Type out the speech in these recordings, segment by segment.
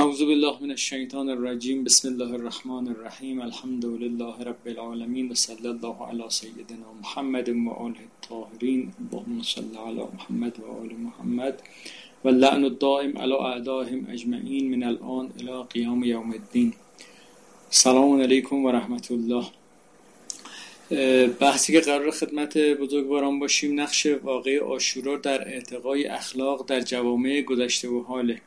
اعوذ بالله من الشیطان الرجیم بسم الله الرحمن الرحیم الحمد لله رب العالمین و صلی الله علی سیدنا محمد و آله الطاهرین اللهم صل علی محمد و آل محمد. و لعن الدائم علی اعدائهم اجمعین من الان الى قیام یوم الدین سلام علیکم و رحمت الله. بحثی که قرار خدمت بزرگواران باشیم نقش واقعی آشورا در اعتقای اخلاق در جوامع گذشته و حاله.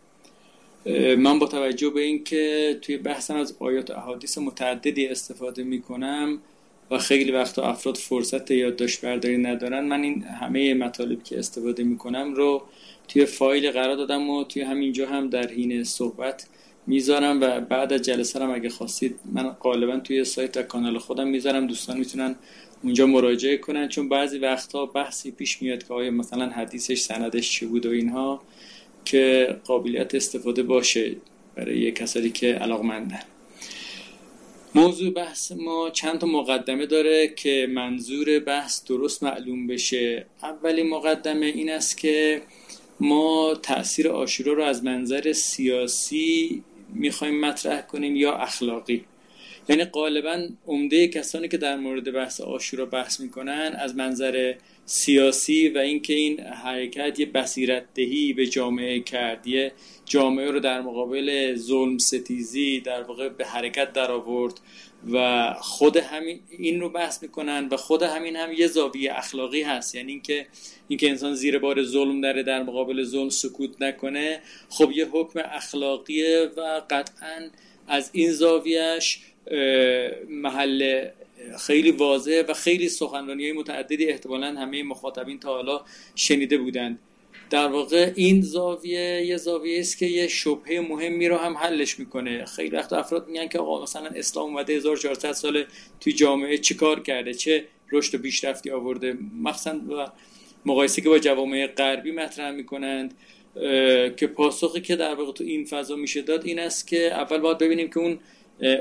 من با توجه به اینکه توی بحثم از آیات احادیث متعددی استفاده می‌کنم و خیلی وقتا افراد فرصت یادداشت برداری ندارن من این همه مطالب که استفاده می‌کنم رو توی فایل قرار دادم و توی همینجا هم در حین صحبت می‌ذارم و بعد از جلسه هم اگه خواستید من غالبا توی سایت و کانال خودم می‌ذارم دوستان می‌تونن اونجا مراجعه کنن چون بعضی وقتها بحثی پیش میاد که آیا مثلا حدیثش سندش چی بود و اینها. که قابلیت استفاده باشه برای کسانی که علاقمندن. موضوع بحث ما چند تا مقدمه داره که منظور بحث درست معلوم بشه. اولین مقدمه این است که ما تاثیر آشورا رو از منظر سیاسی می‌خوایم مطرح کنیم یا اخلاقی. یعنی غالبا عمده کسانی که در مورد بحث آشورا بحث می‌کنن از منظر سیاسی و اینکه این حرکت یه بصیرت دهی به جامعه کرد یه جامعه رو در مقابل ظلم ستیزی در واقع به حرکت در آورد و خود همین این رو بحث می‌کنن و خود همین هم یه زاویه اخلاقی هست. یعنی اینکه اینکه انسان زیر بار ظلم داره در مقابل ظلم سکوت نکنه خب یه حکم اخلاقیه و قطعا از این زاویهش محل خیلی واضح و خیلی سخنرانی های متعددی احتمالا همه مخاطبین تا حالا شنیده بودند. در واقع این زاویه یه زاویه است که یه شبهه مهمی رو هم حلش می‌کنه. خیلی وقت افراد میگن که آقا مثلا اسلام اومده 1400 سال توی جامعه چیکار کرده؟ چه رشد و پیشرفتی آورده؟ مخصوصا و مقایسه که با جوامع غربی مطرح می‌کنند که پاسخی که در واقع تو این فضا میشه داد این است که اول باید ببینیم که اون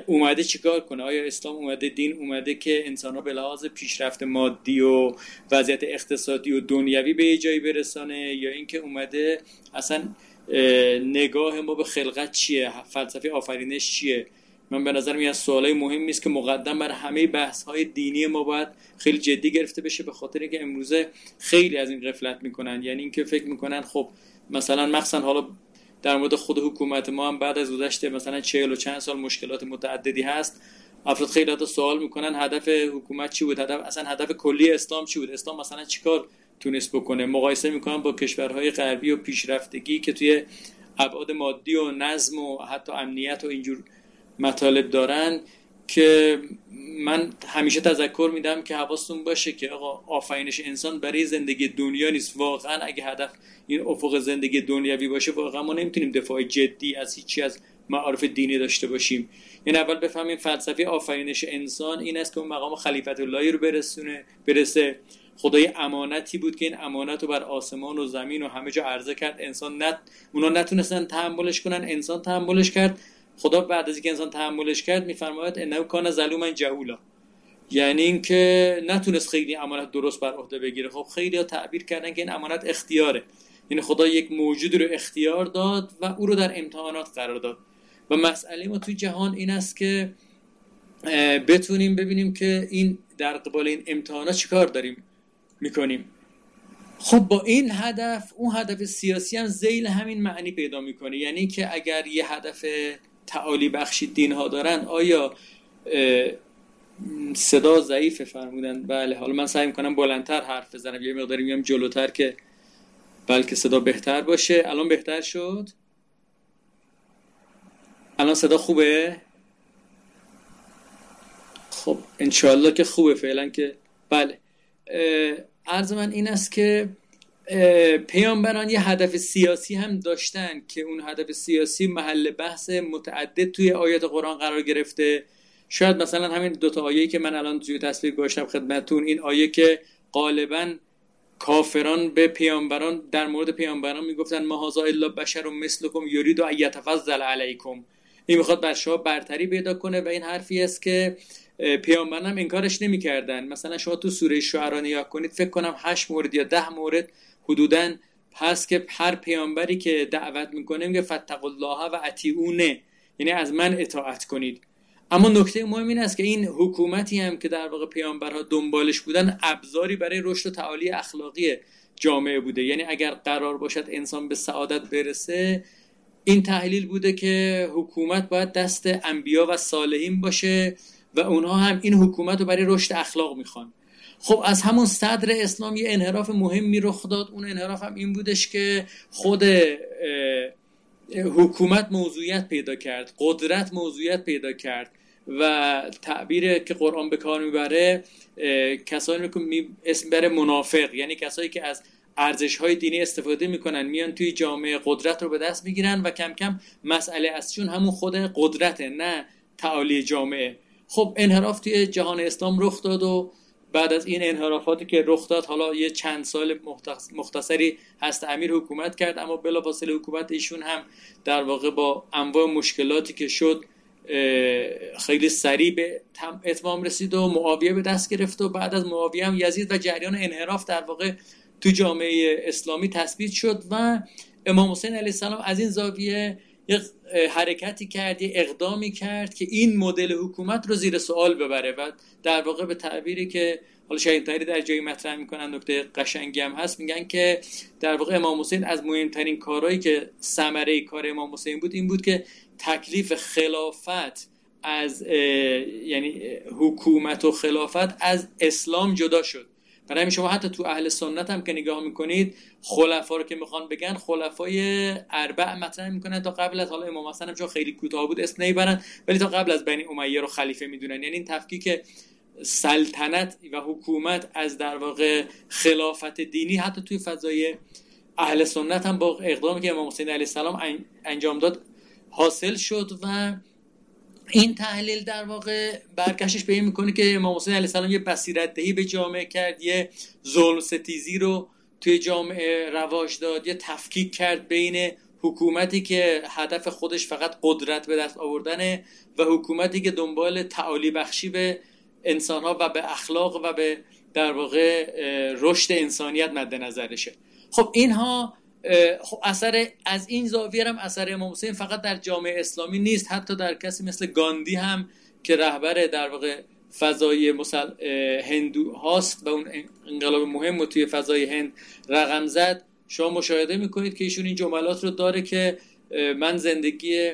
اومده چیکار کنه؟ آیا اسلام اومده دین اومده که انسان ها به لحاظ پیشرفت مادی و وضعیت اقتصادی و دنیوی به یه جایی برسانه؟ یا اینکه اومده اصلا نگاه ما به خلقت چیه؟ فلسفه آفرینش چیه؟ من به نظر میاد سوالای مهمی است که مقدم بر همه بحث های دینی ما باید خیلی جدی گرفته بشه به خاطر اینکه امروزه خیلی از این غفلت می‌کنن. یعنی اینکه فکر می‌کنن خب مثلا مخصوصا حالا در مورد خود حکومت ما هم بعد از گذشت مثلا چهل و چند سال مشکلات متعددی هست. افراد خیلی حتی سوال می‌کنن هدف حکومت چی بود؟ هدف اصلا هدف کلی اسلام چی بود؟ اسلام مثلا چیکار تونست بکنه؟ مقایسه می‌کنن با کشورهای غربی و پیشرفتگی که توی ابعاد مادی و نظم و حتی امنیت و اینجور مطالب دارن. که من همیشه تذکر میدم که حواستون باشه که آقا آفرینش انسان برای زندگی دنیا نیست. واقعا اگه هدف این افق زندگی دنیوی باشه واقعا ما نمی‌تونیم دفاع جدی از هیچی از معارف دینی داشته باشیم. یعنی اول بفهمیم فلسفه آفرینش انسان این است که اون مقام خلیفت اللهی رو برسونه برسه. خدای امانتی بود که این امانت رو بر آسمان و زمین و همه جا عرضه کرد. انسان نت اونا نتونستن تحملش کنن انسان تحملش کرد. خدا بعد از اینکه انسان تحملش کرد میفرماید انه کان ظلوما جهولا. یعنی اینکه نتونست خیلی امانت درست بر عهده بگیره. خب خیلی ها تعبیر کردن که این امانت اختیاره. یعنی خدا یک موجود رو اختیار داد و او رو در امتحانات قرار داد. و مسئله ما توی جهان این است که بتونیم ببینیم که این در قبال این امتحانات چیکار داریم می‌کنیم. خب با این هدف اون هدف سیاسی هم زیل همین معنی پیدا می‌کنه. یعنی که اگر یه هدف تعالی بخشی دین ها دارن آیا صدا ضعیف فرمودن؟ بله حالا من سعی می‌کنم بلندتر حرف بزنم یه مقداری میام جلوتر که بلکه صدا بهتر باشه. الان بهتر شد؟ الان صدا خوبه؟ خب انشالله که خوبه فعلا که بله عرض من این است که پیامبران یه هدف سیاسی هم داشتن که اون هدف سیاسی محل بحث متعدد توی آیات قرآن قرار گرفته. شاید مثلا همین دوتا آیه که من الان توی تصویر گذاشتم خدمتون این آیه که غالبا کافران به پیامبران در مورد پیامبران می‌گفتن ما هذا الا بشر مثلکم یرید و یتفضل علیکم. این می‌خواد بر شما برتری پیدا کنه و این حرفی است که پیامبران هم انکارش نمی‌کردن. مثلا شما تو سوره شعرا نگاه کنید فکر کنم هشت مورد یا ده مورد حدودا هست که هر پیامبری که دعوت می‌کنه میگه فتق الله و اطیعونه یعنی از من اطاعت کنید. اما نکته مهم این است که این حکومتی هم که در واقع پیامبرها دنبالش بودن ابزاری برای رشد و تعالی اخلاقی جامعه بوده. یعنی اگر قرار باشد انسان به سعادت برسه این تحلیل بوده که حکومت باید دست انبیا و صالحین باشه و اونها هم این حکومت رو برای رشد اخلاق می‌خوان. خب از همون صدر اسلام یه انحراف مهمی رخ داد. اون انحراف هم این بودش که خود حکومت موضوعیت پیدا کرد قدرت موضوعیت پیدا کرد و تعبیر که قرآن به کار می‌بره کسانی که می اسم بره منافق. یعنی کسایی که از ارزش های دینی استفاده می‌کنن میان توی جامعه قدرت رو به دست می‌گیرن و کم کم مسئله ازشون همون خود قدرته نه تعالی جامعه. خب انحراف توی جهان اسلام رخ داد و بعد از این انحرافاتی که رخ داد حالا یه چند سال مختصری هست امیر حکومت کرد اما بلافاصله حکومت ایشون هم در واقع با انواع مشکلاتی که شد خیلی سریع به اتمام رسید و معاویه به دست گرفت و بعد از معاویه هم یزید و جریان انحراف در واقع تو جامعه اسلامی تثبیت شد و امام حسین علیه السلام از این زاویه یک حرکتی کرد یه اقدامی کرد که این مدل حکومت رو زیر سوال ببره و در واقع به تعبیری که حالا شاید تری در جایی مطرح می‌کنن نکته قشنگی هم هست میگن که در واقع امام حسین از مهمترین کارهایی که ثمره کار امام حسین بود این بود که تکلیف خلافت از یعنی حکومت و خلافت از اسلام جدا شد. برای همین شما حتی تو اهل سنت هم که نگاه می‌کنید خلفا رو که می‌خوان بگن خلفای اربع مطرح می‌کنن تا قبل از حالا امام حسن هم چون خیلی کوتاه بود اسم نمی‌برن ولی تا قبل از بنی امیه رو خلیفه می‌دونن. یعنی این تفکیک سلطنت و حکومت از در واقع خلافت دینی حتی توی فضای اهل سنت هم با اقدامی که امام حسین علیه السلام انجام داد حاصل شد و این تحلیل در واقع برکشش به این می‌کنه که امام حسین علیه السلام یه بصیرت دهی به جامعه کرد یه ظلم ستیزی رو توی جامعه رواج داد یه تفکیک کرد بین حکومتی که هدف خودش فقط قدرت به دست آوردنه و حکومتی که دنبال تعالی بخشی به انسان ها و به اخلاق و به در واقع رشد انسانیت مد نظرشه. خب اینها خب اثر از این زاویه هم اثر امام حسین فقط در جامعه اسلامی نیست حتی در کسی مثل گاندی هم که رهبر در واقع فضای مسل... هندو هاست و اون انقلاب مهم رو توی فضای هند رقم زد. شما مشاهده می‌کنید که ایشون این جملات رو داره که من زندگی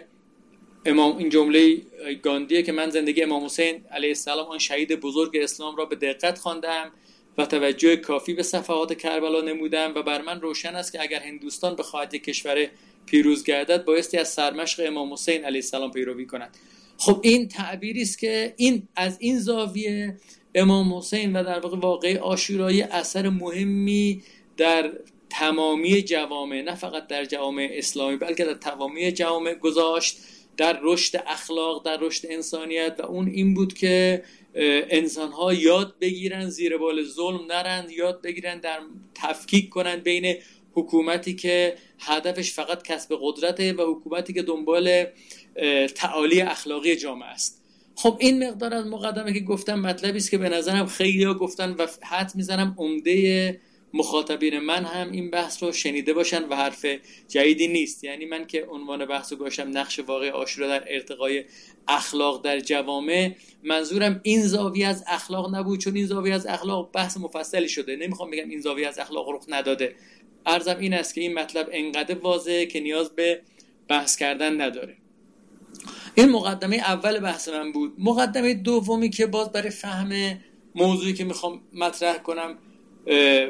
امام این جمله گاندیه که من زندگی امام حسین علیه السلام آن شهید بزرگ اسلام را به دقت خواندم. و توجه کافی به صفحات کربلا نمودم و بر من روشن است که اگر هندوستان بخواهد یک کشور پیروز گردد بایستی از سرمشق امام حسین علیه السلام پیروی کند. خب این تعبیری است که این از این زاویه امام حسین و در واقع واقع آشورایی اثر مهمی در تمامی جوامع نه فقط در جوامع اسلامی بلکه در تمامی جوامع گذاشت. در رشد اخلاق در رشد انسانیت و اون این بود که انسان ها یاد بگیرن زیر بال ظلم نرند یاد بگیرن در تفکیک کنن بین حکومتی که هدفش فقط کسب قدرته و حکومتی که دنبال تعالی اخلاقی جامعه است. خب این مقدار از مقدمه که گفتم مطلبی است که به نظرم خیلی ها گفتن و حد می‌زنم عمده مخاطبین من هم این بحث رو شنیده باشن و حرف جدیدی نیست. یعنی من که عنوان بحث رو گاشتم نقش واقع آشورا در ارتقای اخلاق در جوامع منظورم این زاویه از اخلاق نبود چون این زاویه از اخلاق بحث مفصلی شده. نمی‌خوام بگم این زاویه از اخلاق رخ نداده. ارزم این است که این مطلب انقدر واضحه که نیاز به بحث کردن نداره. این مقدمه اول بحث من بود. مقدمه دومی که باز برای فهم موضوعی که می‌خوام مطرح کنم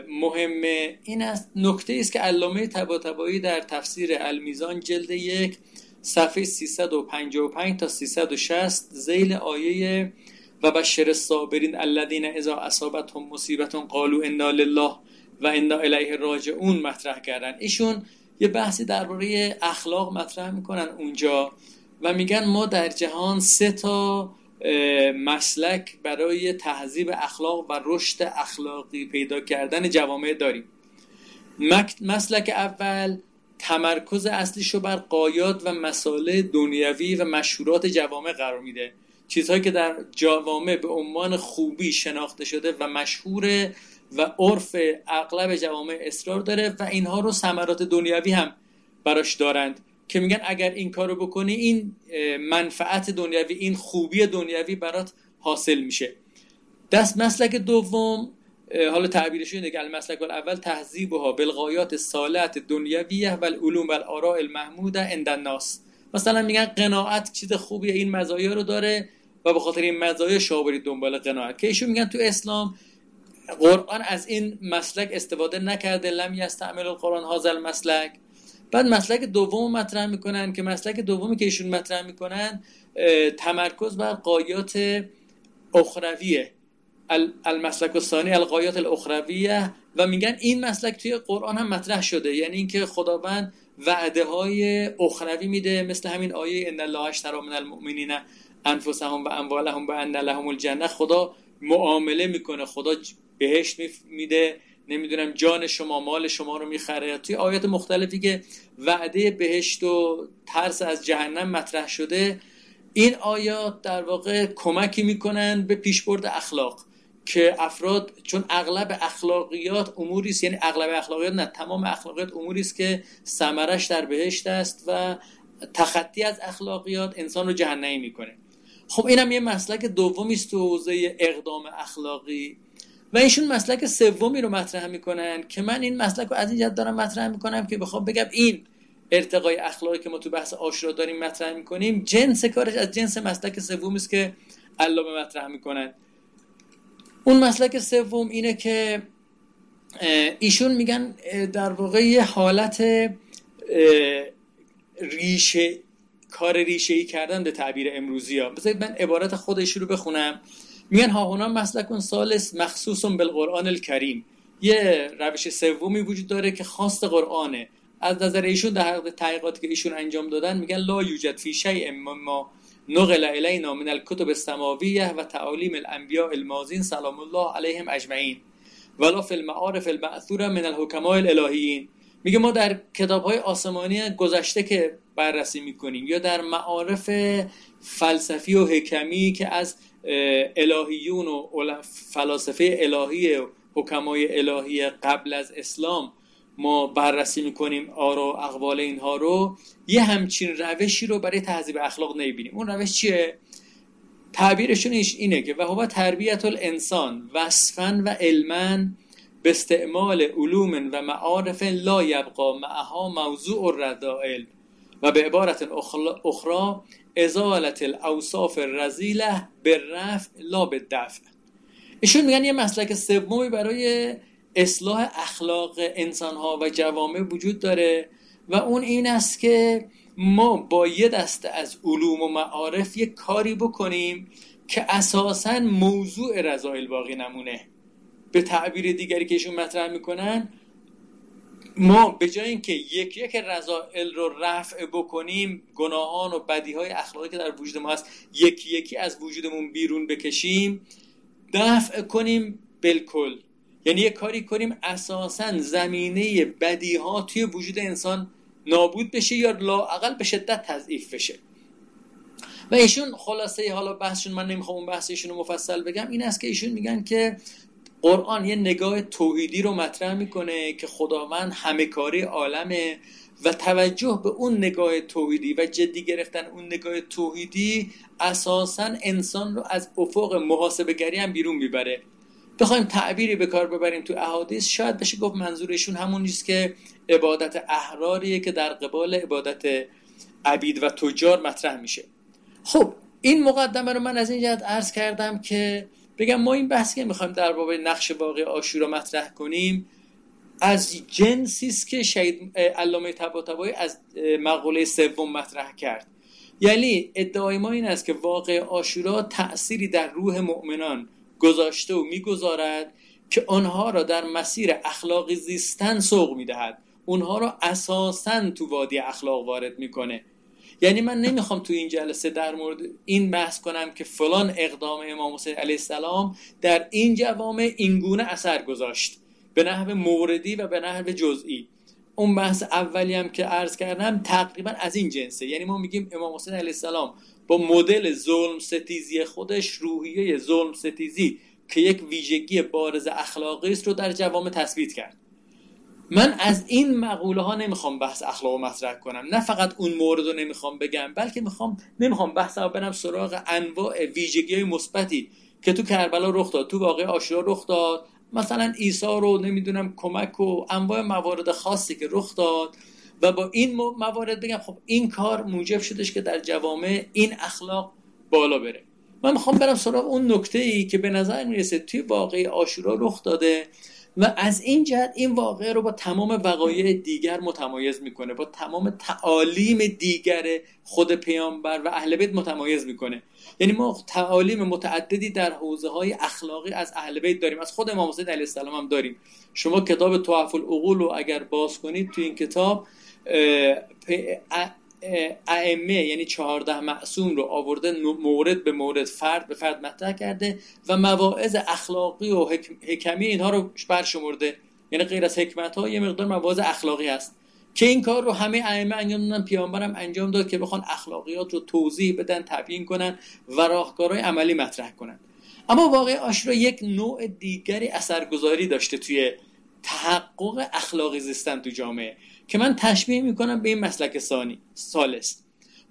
مهمه. این است نکته است که علامه طباطبایی در تفسیر المیزان جلد یک صفحه 355 تا 360 زیل آیه و بشر صابرین الذین اذا اصابتهم مصیبت قالوا انا لله و انا الیه راجعون مطرح کردن. ایشون یه بحثی درباره اخلاق مطرح می‌کنن اونجا و میگن ما در جهان سه تا مسلک برای تهذیب اخلاق و رشد اخلاقی پیدا کردن جوامع داریم. مسلک اول تمرکز اصلیشو بر قایات و مسائل دنیوی و مشهورات جوامع قرار میده. چیزهایی که در جوامع به عنوان خوبی شناخته شده و مشهوره و عرف اغلب جوامع اصرار داره و اینها رو ثمرات دنیوی هم براش دارند. که میگن اگر این کارو بکنی این منفعت دنیوی این خوبی دنیوی برات حاصل میشه. دست مسلک دوم حالا تعبیرش اینه که المسلک الاول تهذیبها بالغایات سالت دنیویه و العلوم و الاراء المحموده عند الناس. مثلا میگن قناعت چیز خوبیه این مزایا رو داره و به خاطر این مزایا شما دنبال قناعت. که ایشون میگن تو اسلام قرآن از این مسلک استفاده نکرده لم یستعمل القرآن هذا المسلک. بعد مسلک دوم مطرح می‌کنن که مسلک دومی که ایشون مطرح می‌کنن تمرکز بر قایات اخرویه. المسلک الثانی القایات الاخرویه و میگن این مسلک توی قرآن هم مطرح شده. یعنی اینکه خداوند وعده های اخروی میده مثل همین آیه ان الله اشترى من المؤمنین انفسهم و اموالهم و ان لهم الجنه خدا معامله می‌کنه خدا بهشت میده. نمی‌دونم جان شما مال شما رو می‌خره. توی آیات مختلفی که وعده بهشت و ترس از جهنم مطرح شده این آیات در واقع کمکی می‌کنن به پیشبرد اخلاق که افراد چون اغلب اخلاقیات اموری یعنی اغلب اخلاقیات نه تمام اخلاقیات اموری که ثمرش در بهشت است و تخطی از اخلاقیات انسان رو جهنمی می‌کنه. خب اینم یه مسلک دومی است تو حوزه اقدام اخلاقی. و ایشون مسلک سومی رو مطرح می‌کنن که من این مسلک رو از این جد دارم مطرح می‌کنم که بخوام بگم این ارتقای اخلاقی که ما تو بحث آشورا داریم مطرح می‌کنیم جنس کارش از جنس مسلک سومی است که علامه مطرح می‌کنن. اون مسلک سوم اینه که ایشون میگن در واقع یه حالت ریشه کار ریشه ای کردن به تعبیر امروزی ها بذارید من عبارت خودش رو بخونم. میگن ها هنا مسلکون سالس مخصوص بالقرآن الکریم. یه روش سومی وجود داره که خاص قرآنه. از نظر ایشون در حق تحقیقاتی که ایشون انجام دادن میگن لا یوجد فی شیء ما نقل الینا من الکتب السماویه و تعالیم الانبیاء المازین سلام الله علیهم اجمعین. ولا فی المعارف المأثوره من الحکماء الالهیین. میگه ما در کتاب های آسمانی گذشته که بررسی می‌کنیم یا در معارف فلسفی و حکمی که از الهیون و فلاسفه الهی حکمای الهی قبل از اسلام ما بررسی می‌کنیم آرا و اقوال اینها رو. یه همچین روشی رو برای تهذیب اخلاق نمی‌بینیم. اون روش چیه؟ تعبیرشون اینه که و هو تربیت الانسان وصفا و علما به استعمال علوم و معارف لا یبقا معها موضوع الرذائل و به عبارت اخرى ازالت الاوصاف الرزیله به رفع لا به دفع. ایشون میگن یه مسلک سومی برای اصلاح اخلاق انسان ها و جوامع وجود داره و اون این است که ما با یه دسته از علوم و معارف یه کاری بکنیم که اساسا موضوع رضایل باقی نمونه. به تعبیر دیگری که ایشون مطرح می‌کنن ما به جای اینکه یک یک رضائل رو رفع بکنیم گناهان و بدی های اخلاقی که در وجود ما هست یکی یکی از وجودمون بیرون بکشیم دفع کنیم بالکل. یعنی یه کاری کنیم اساسا زمینه بدی ها توی وجود انسان نابود بشه یا لااقل به شدت تضعیف بشه. و ایشون خلاصه حالا بحثشون من نمی‌خوام اون بحث رو مفصل بگم این است که ایشون میگن که قرآن یه نگاه توحیدی رو مطرح می‌کنه که خداوند همه کاری عالمه و توجه به اون نگاه توحیدی و جدی گرفتن اون نگاه توحیدی اساسا انسان رو از افق محاسبه گری هم بیرون می‌بره. بخوایم تعبیری به کار ببریم تو احادیث شاید بشه گفت منظورشون همون نیست که عبادت احراریه که در قبال عبادت عبید و تجار مطرح میشه. خب این مقدمه رو من از این جهت عرض کردم که بگم ما این بحثی که می‌خوایم در باب نقش واقع آشورا مطرح کنیم. از جنسی است که شهید علامه طباطبایی از مقوله سوم مطرح کرد. یعنی ادعای ما این است که واقع آشورا تأثیری در روح مؤمنان گذاشته و می‌گذارد که آنها را در مسیر اخلاقی زیستن سوق می‌دهد. اونها را اساسا تو وادی اخلاق وارد می‌کنه. یعنی من نمی‌خوام تو این جلسه در مورد این بحث کنم که فلان اقدام امام حسین علیه السلام در این جوامع اینگونه اثر گذاشت. به نحو موردی و به نحو جزئی. اون بحث اولی هم که عرض کردم تقریبا از این جنسه. یعنی ما میگیم امام حسین علیه السلام با مدل ظلم ستیزی خودش روحیه ظلم ستیزی که یک ویژگی بارز اخلاقی است رو در جوامع تثبیت کرد. من از این مقوله ها نمی‌خوام بحث اخلاق مطرح کنم. نه فقط اون مورد رو نمی‌خوام بگم بلکه می‌خوام نمی‌خوام بحث رو برم سراغ انواع ویژگی مثبتی که تو کربلا رخ داد تو واقع آشورا رخ داد. مثلا عیسی رو نمی‌دونم کمک و انواع موارد خاصی که رخ داد. و با این موارد بگم خب این کار موجب شدش که در جوامع این اخلاق بالا بره. من می‌خوام برم سراغ اون نکته ای که به نظر می‌رسه توی واقعی آشورا رخ داده. و از این جهت این واقعه رو با تمام وقایع دیگر متمایز می‌کنه با تمام تعالیم دیگر خود پیامبر و اهل بیت متمایز می‌کنه. یعنی ما تعالیم متعددی در حوزه های اخلاقی از اهل بیت داریم از خود امام حسین علیه السلام هم داریم. شما کتاب توحف العقول رو اگر باز کنید تو این کتاب ائمه یعنی چهارده معصوم رو آورده مورد به مورد فرد به فرد مطرح کرده و مواعظ اخلاقی و حکمی اینها رو برشمرده. یعنی غیر از حکمت ها یه مقدار مواعظ اخلاقی هست. که این کار رو همه ائمه انجام دادن پیامبرم انجام داد که بخوان اخلاقیات رو توضیح بدن تبیین کنن و راهکارهای عملی مطرح کنن. اما واقع آشرا یک نوع دیگری اثرگذاری داشته توی تحقق اخلاقی زیستن تو جامعه. که من تشبیه می‌کنم به این مسلک ثانی سالس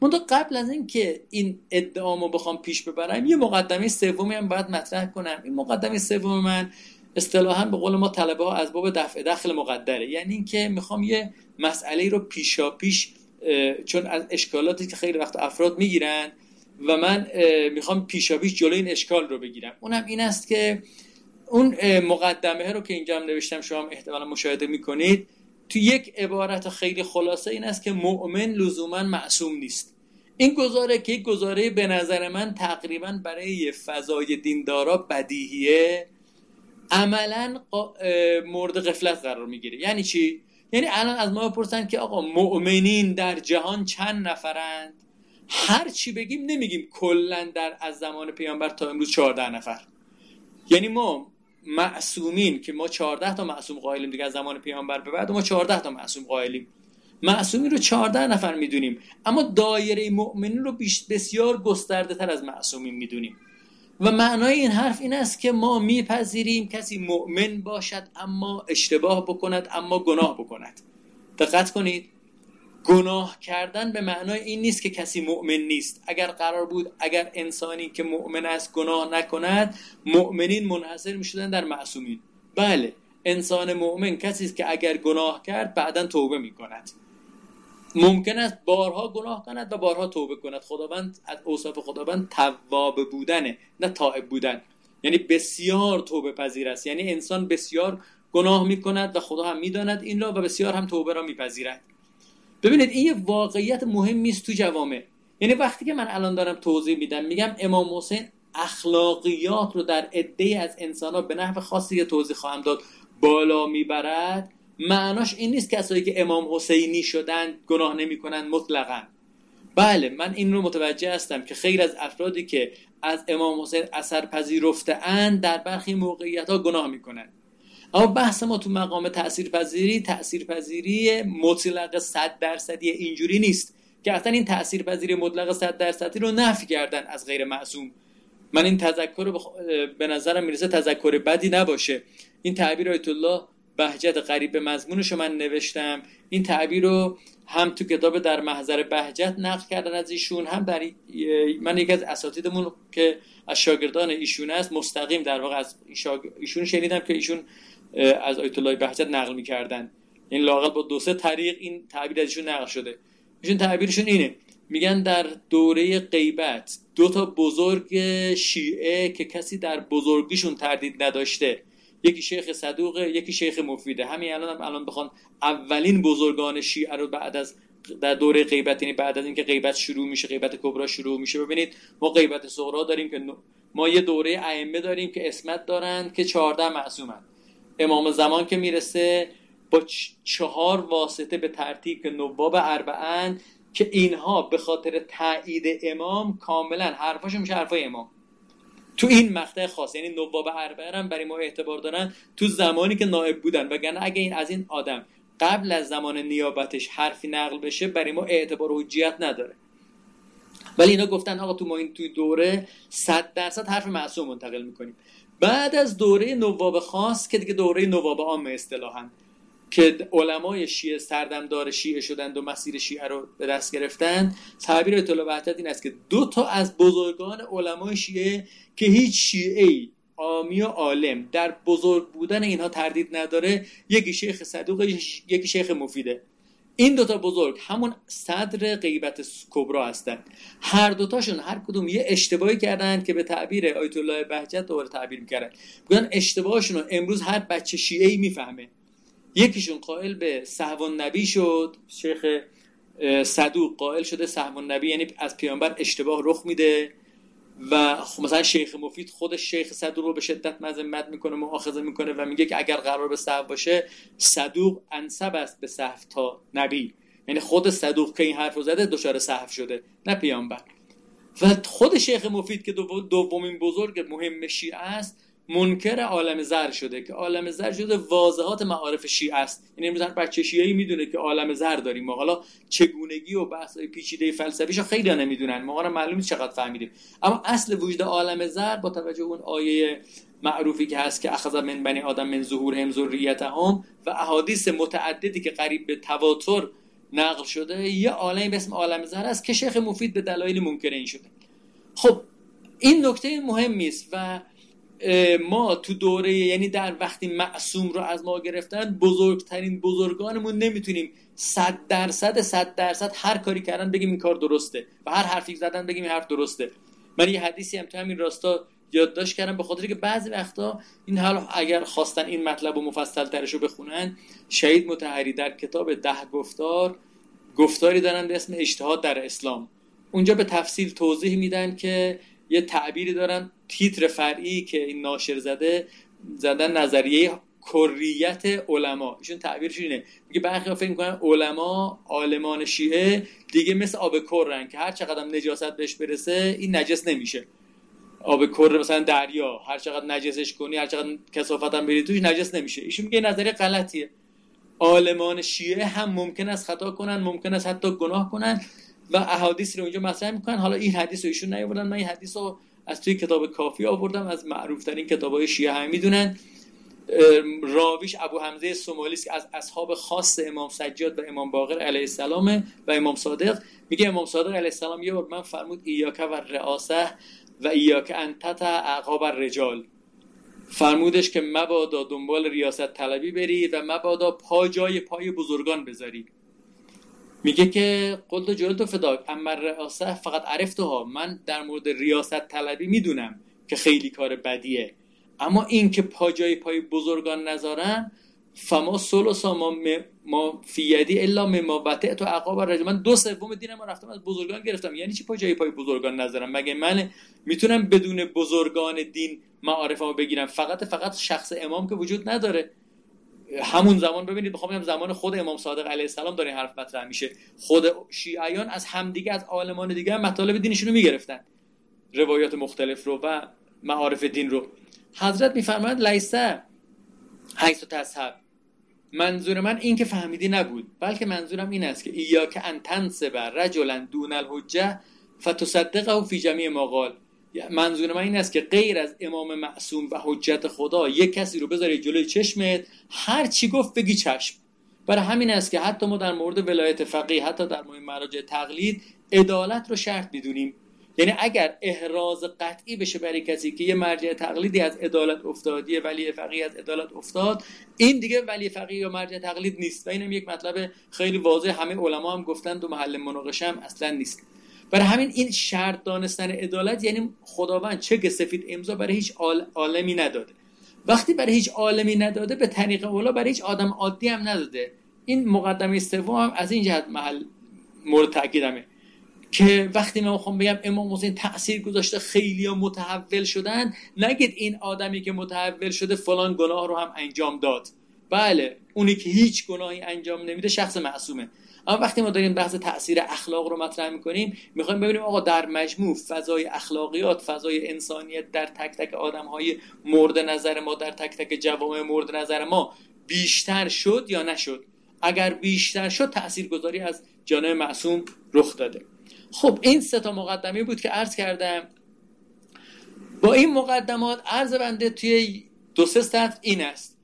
منتها قبل از اینکه این ادعامو بخوام پیش ببرم یه مقدمه سومی هم باید مطرح کنم. این مقدمه سوم من اصطلاحا به قول ما طلبه ها از باب دفع دخل مقدره. یعنی اینکه می‌خوام یه مسئله رو پیشا پیش چون از اشکالاتی که خیلی وقت افراد می‌گیرن و من می‌خوام پیشا پیش جلوی این اشکال رو بگیرم. اونم این است که اون مقدمه رو که اینجا هم نوشتم شما هم احتمالا مشاهده می‌کنید تو یک عبارت خیلی خلاصه این است که مؤمن لزوما معصوم نیست. این گزاره که یک گزاره به نظر من تقریبا برای فضای دیندارا بدیهیه عملا مورد غفلت قرار می‌گیره. یعنی چی؟ یعنی الان از ما بپرسن که آقا مؤمنین در جهان چند نفرند؟ هر چی بگیم نمیگیم کلا در از زمان پیامبر تا امروز 14 نفر. یعنی ما معصومین که ما 14 تا معصوم قائلیم دیگه از زمان پیامبر به بعد ما 14 تا معصوم قائلیم. معصومین رو 14 نفر می‌دونیم اما دایره مؤمنین رو بسیار گسترده تر از معصومین می‌دونیم. و معنای این حرف این است که ما میپذیریم کسی مؤمن باشد اما اشتباه بکند اما گناه بکند. دقت کنید. گناه کردن به معنای این نیست که کسی مؤمن نیست. اگر قرار بود اگر انسانی که مؤمن است گناه نکند مؤمنین منحصر می‌شدن در معصومین. بله انسان مؤمن کسی است که اگر گناه کرد بعدا توبه می‌کند. ممکن است بارها گناه کند و بارها توبه کند. خداوند از اوصاف خداوند تواب بودنه نه تائب بودن. یعنی بسیار توبه پذیر است. یعنی انسان بسیار گناه می‌کند و خدا هم می‌داند این را و بسیار هم توبه را میپذیرد. ببینید این واقعیت مهمی است تو جوامع. یعنی وقتی که من الان دارم توضیح میدم میگم امام حسین اخلاقیات رو در عده از انسان ها به نحو خاصی توضیح خواهم داد. بالا می‌برد. معناش این نیست کسایی که امام حسینی شدن گناه نمی‌کنن مطلقا. بله من این رو متوجه هستم که خیر از افرادی که از امام حسین اثر پذیرفته اند در برخی موقعیت ها گناه می‌کنن. اما بحث ما تو مقام تاثیرپذیری تاثیرپذیری مطلق 100 درصدی اینجوری نیست که اصلا این تاثیرپذیری مطلق 100 درصدی رو نفی کردن از غیر معصوم. من این تذکر به نظرم می‌رسه تذکر بدی نباشه. این تعبیر آیت الله بهجت قریب به مضمونش من نوشتم. این تعبیر رو هم تو کتاب در محضر بهجت نقل کردن از ایشون هم در من یکی از اساتیدمون که از شاگردان ایشون است مستقیم در واقع از ایشون شنیدم که ایشون از آیت الله بهجت نقل می‌کردن. این لاقل با دو سه طریق این تعبیر ازشون نقل شده. ایشون تعبیرشون اینه. میگن در دوره غیبت دو تا بزرگ شیعه که کسی در بزرگیشون تردید نداشته. یکی شیخ صدوقه یکی شیخ مفیده. همین الان هم الان بخوان اولین بزرگان شیعه رو بعد از در دوره غیبت یعنی بعد از اینکه غیبت شروع میشه غیبت کبرا شروع میشه. ببینید ما غیبت صغرا داریم که ما یه دوره ائمه داریم که اسمت دارن که 14 معصومن. امام زمان که می‌رسه با چهار واسطه به ترتیب که نواب اربعن که اینها به خاطر تایید امام کاملا حرفاشو میشه حرفای امام. تو این مقطع خاص یعنی نواب اربعه هم برای ما اعتبار دارن تو زمانی که نائب بودن. وگرنه اگه این از این آدم قبل از زمان نیابتش حرفی نقل بشه برای ما اعتبار و حجیت نداره. ولی اینا گفتن آقا تو ما این توی دوره 100 درصد حرف معصوم منتقل می‌کنیم. بعد از دوره نواب خاص که دیگه دوره نواب عام اصطلاحا که علمای شیعه سردمدار شیعه شدند و مسیر شیعه رو به دست گرفتن تعبیر اطلاع وحدت این است که دو تا از بزرگان علمای شیعه که هیچ شیعه ای آمی و عالم در بزرگ بودن اینها تردید نداره. یکی شیخ صدوق یکی شیخ مفیده. این دوتا بزرگ همون صدر غیبت کبرا هستند هر دوتاشون هر کدوم یه اشتباهی کردن که به تعبیر آیت الله بهجت دوباره تعبیر می‌کردن. بگن اشتباهشون رو امروز هر بچه شیعه ای می‌فهمه. یکیشون قائل به صحوان نبی شد. شیخ صدوق قائل شده صحوان نبی یعنی از پیامبر اشتباه رخ میده. و خب مثلا شیخ مفید خودش شیخ صدوق رو به شدت مذمت می‌کنه مؤاخذه می‌کنه و میگه که اگر قرار به صحو باشه صدوق انسب است به صحو تا نبی. یعنی خود صدوق که این حرف رو زده دچار صحو شده نه پیامبر. و خود شیخ مفید که دومین بزرگ مهم شیعه است منکر عالم زر شده که عالم زر شده واضحات معارف شیعه است. یعنی امروز هر بچه شیعه می‌دونه که عالم زر داریم ما. حالا چگونگی و بحث پیچیده فلسفیشو خیلی نمی‌دونن. ما معلوم چقدر فهمیدیم. اما اصل وجود عالم زر با توجه اون آیه معروفی که هست که اخذ من بنی آدم من ظهور هم ذریتهم و احادیث متعددی که قریب به تواتر نقل شده یه عالمی به اسم عالم زر است که شیخ مفید به دلایل منکر این شده. خب این نکته مهمی است و ما تو دوره یعنی در وقتی معصوم رو از ما گرفتن بزرگترین بزرگانمون نمی‌تونیم صد درصد صد درصد هر کاری کردن بگیم این کار درسته و هر حرفی زدن بگیم این حرف درسته. من یه حدیثی هم تو همین راستا یادداشت کردم به خاطر که بعضی وقتا این حال اگر خواستن این مطلب و مفصل ترش رو بخونن شهید متحری در کتاب ده گفتار گفتاری دارن به اسم اجتهاد در اسلام. اونجا به تفصیل توضیح میدن که یه تعبیری دارن تیتر فرعی که این ناشر زده زدن نظریه کریت علما. ایشون تعبیرش اینه. میگه برخی فکر می‌کنن علما عالمان شیعه دیگه مثل آب کرن که هر چقدر نجاست بهش برسه این نجس نمیشه. آب کر مثلا دریا هر چقدر نجسش کنی هر چقدر کثافت هم بری توش نجس نمیشه. ایشون میگه نظریه غلطیه. عالمان شیعه هم ممکن است خطا کنن ممکن است حتی گناه کنن. و احادیث رو اونجا مطرح می‌کنن. حالا این حدیث رو ایشون نیاوردن. من این حدیث رو از توی کتاب کافی آوردم. از معروف ترین کتاب های شیعه هم می‌دونن. راویش ابو حمزه سومالی که از اصحاب خاص امام سجاد و امام باقر علیه السلام و امام صادق. میگه امام صادق علیه السلام یه بار من فرمود ایاکه و رئاسه و ایاک انتت عقاب الرجال. فرمودش که مبادا دنبال ریاست طلبی بری و مبادا پا جای پای بزرگان بذاری میگه که قلت و جلت و فداک اما رئاسه فقط ها. من در مورد ریاست طلبی می‌دونم که خیلی کار بدیه. اما این که پا جای پای بزرگان نذارم فما سلسا ما, ما فیدی الا مما تو عقاب رجل من دو سوم دینم رو رفتم از بزرگان گرفتم. یعنی چی پا جای پای بزرگان نذارم مگه من می‌تونم بدون بزرگان دین معارفمو بگیرم؟ فقط فقط شخص امام که وجود نداره. همون زمان ببینید بخوام زمان خود امام صادق علیه السلام داره حرف مطرح میشه. خود شیعیان از همدیگه از عالمان دیگه مطالب دینشون رو می‌گرفتن. روایات مختلف رو و معارف دین رو. حضرت میفرماید لیسه حیث تصحب منظور من این که فهمیدی نبود بلکه منظورم این است که ایا که ان تنصب رجلا دون الحجه فتصدقه فی جمیع مقال. منظور من این است که غیر از امام معصوم و حجت خدا یک کسی رو بذاری جلوی چشمت هر چی گفت بگی چشم. برای همین است که حتی ما در مورد ولایت فقیه حتی در مورد مراجع تقلید عدالت رو شرط می‌دونیم. یعنی اگر احراز قطعی بشه برای کسی که یه مرجع تقلیدی از عدالت افتاد یه ولی فقیه از عدالت افتاد این دیگه ولی فقیه یا مرجع تقلید نیست. و اینم یک مطلب خیلی واضح. همه علما هم گفتن دو محل مناقشه هم اصلا نیست. برای همین این شرط دانستن عدالت یعنی خداوند چه سفید امضا برای هیچ عالمی نداده. وقتی برای هیچ عالمی نداده به طریق اولا برای هیچ آدم عادی هم نداده. این مقدمه سوم هم از این جهت محل مورد تاکیدمه که وقتی من می‌خوام بگم امام حسین تاثیر گذاشته خیلی ها متحول شدن نگید این آدمی که متحول شده فلان گناه رو هم انجام داد. بله اونی که هیچ گناهی انجام نمیده شخص معصومه. اما وقتی ما داریم بحث تاثیر اخلاق رو مطرح می‌کنیم می‌خوایم ببینیم آقا در مجموع فضای اخلاقیات فضای انسانیت در تک تک آدم های مورد نظر ما در تک تک جوامع مورد نظر ما بیشتر شد یا نشد؟ اگر بیشتر شد تاثیرگذاری از جانب معصوم رخ داده. خب این سه تا مقدمه بود که عرض کردم. با این مقدمات عرض بنده توی دو سه این است.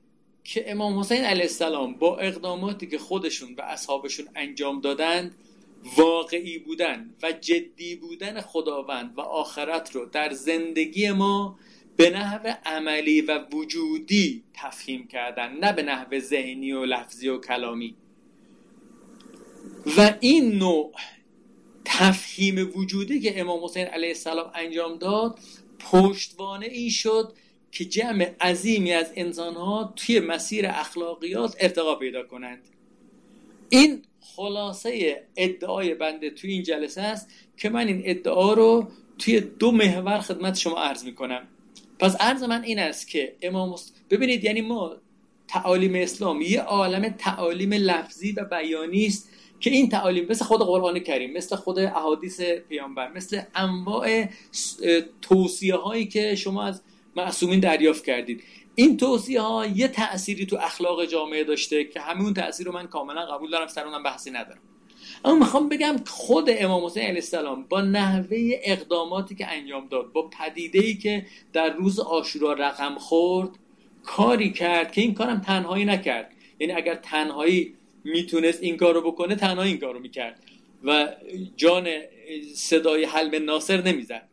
که امام حسین علیه السلام با اقداماتی که خودشون و اصحابشون انجام دادند واقعی بودن و جدی بودن خداوند و آخرت رو در زندگی ما به نحو عملی و وجودی تفهیم کردن نه به نحو ذهنی و لفظی و کلامی. و این نوع تفهیم وجودی که امام حسین علیه السلام انجام داد پشتوانه این شد که جمع عظیمی از انسانها توی مسیر اخلاقیات ارتقا پیدا کنند. این خلاصه ادعای بنده توی این جلسه است که من این ادعا رو توی دو محور خدمت شما عرض می‌کنم. پس عرض من این است که امام ببینید یعنی ما تعالیم اسلام یه عالم تعالیم لفظی و بیانی است که این تعالیم مثل خود قرآن کریم مثل خود احادیث پیامبر مثل انواع توصیه هایی که شما از معصومین دریافت کردید این توصیه ها یه تأثیری تو اخلاق جامعه داشته که همون تأثیر رو من کاملا قبول دارم سر اونم بحثی ندارم. اما می‌خوام بگم خود امام حسین علیه السلام با نحوه اقداماتی که انجام داد با پدیده ای که در روز آشورا رقم خورد کاری کرد که این کارم تنهایی نکرد. یعنی اگر تنهایی می‌تونست این کارو بکنه تنها این کارو می‌کرد. و جان صدای حلم ناصر نمی‌زد.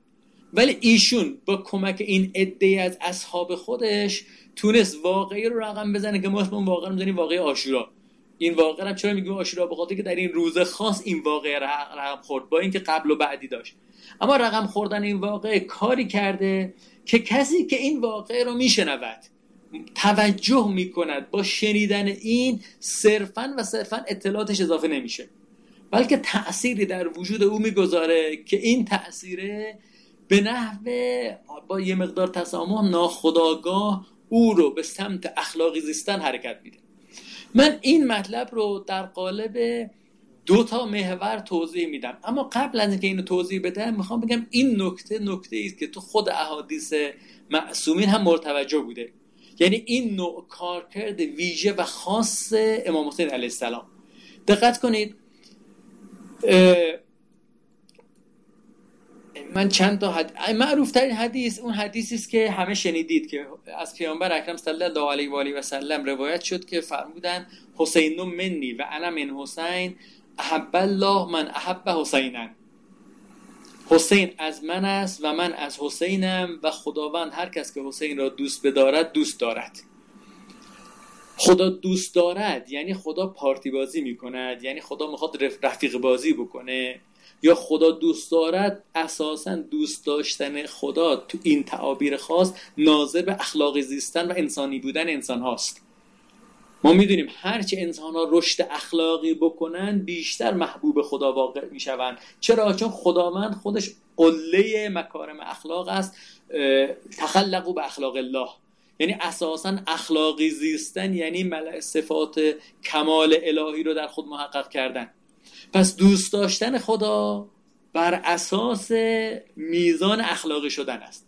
ولی ایشون با کمک این عده از اصحاب خودش تونست واقعی رو رقم بزنه. که ما اسمون واقعا می‌زنیم واقعی آشورا. این واقعا هم چرا میگیم آشورا؟ بخاطر که در این روز خاص این واقعه رقم خورد با اینکه قبل و بعدی داشت. اما رقم خوردن این واقعه کاری کرده که کسی که این واقعه رو میشنود توجه می‌کند با شنیدن این صرفا و صرفا اطلاعاتش اضافه نمیشه. بلکه تأثیری در وجود او می‌گذاره که این تأثیره به نحو با یه مقدار تسامح ناخداگاه او رو به سمت اخلاقی زیستن حرکت میده. من این مطلب رو در قالب دو تا محور توضیح میدم. اما قبل از اینکه اینو توضیح بدم می‌خوام بگم این نکته نکته است که تو خود احادیث معصومین هم مرتوجه بوده. یعنی این نوع کارکرد ویژه و خاص امام حسین علیه السلام. دقت کنید من چند تا حد... معروف ترین حدیث اون حدیثی است که همه شنیدید که از پیامبر اکرم صلی الله علیه و آله و سلم روایت شد که فرمودن حسین منی و انا من حسین احب الله من احب حسینن حسین از من است و من از حسینم و خداوند هر کس که حسین را دوست بدارد دوست دارد. خدا دوست دارد یعنی خدا پارتی بازی می‌کند یعنی خدا می‌خواد رفیق بازی بکنه. یا خدا دوست دارد اساسا دوست داشتن خدا تو این تعابیر خاص ناظر به اخلاقی زیستن و انسانی بودن انسان هاست. ما می‌دونیم هرچه انسان ها رشد اخلاقی بکنن بیشتر محبوب خدا واقع می‌شوند. چرا؟ چون خداوند خودش قله مکارم اخلاق است تخلقو به اخلاق الله. یعنی اساسا اخلاقی زیستن یعنی صفات کمال الهی رو در خود محقق کردن. پس دوست داشتن خدا بر اساس میزان اخلاقی شدن است.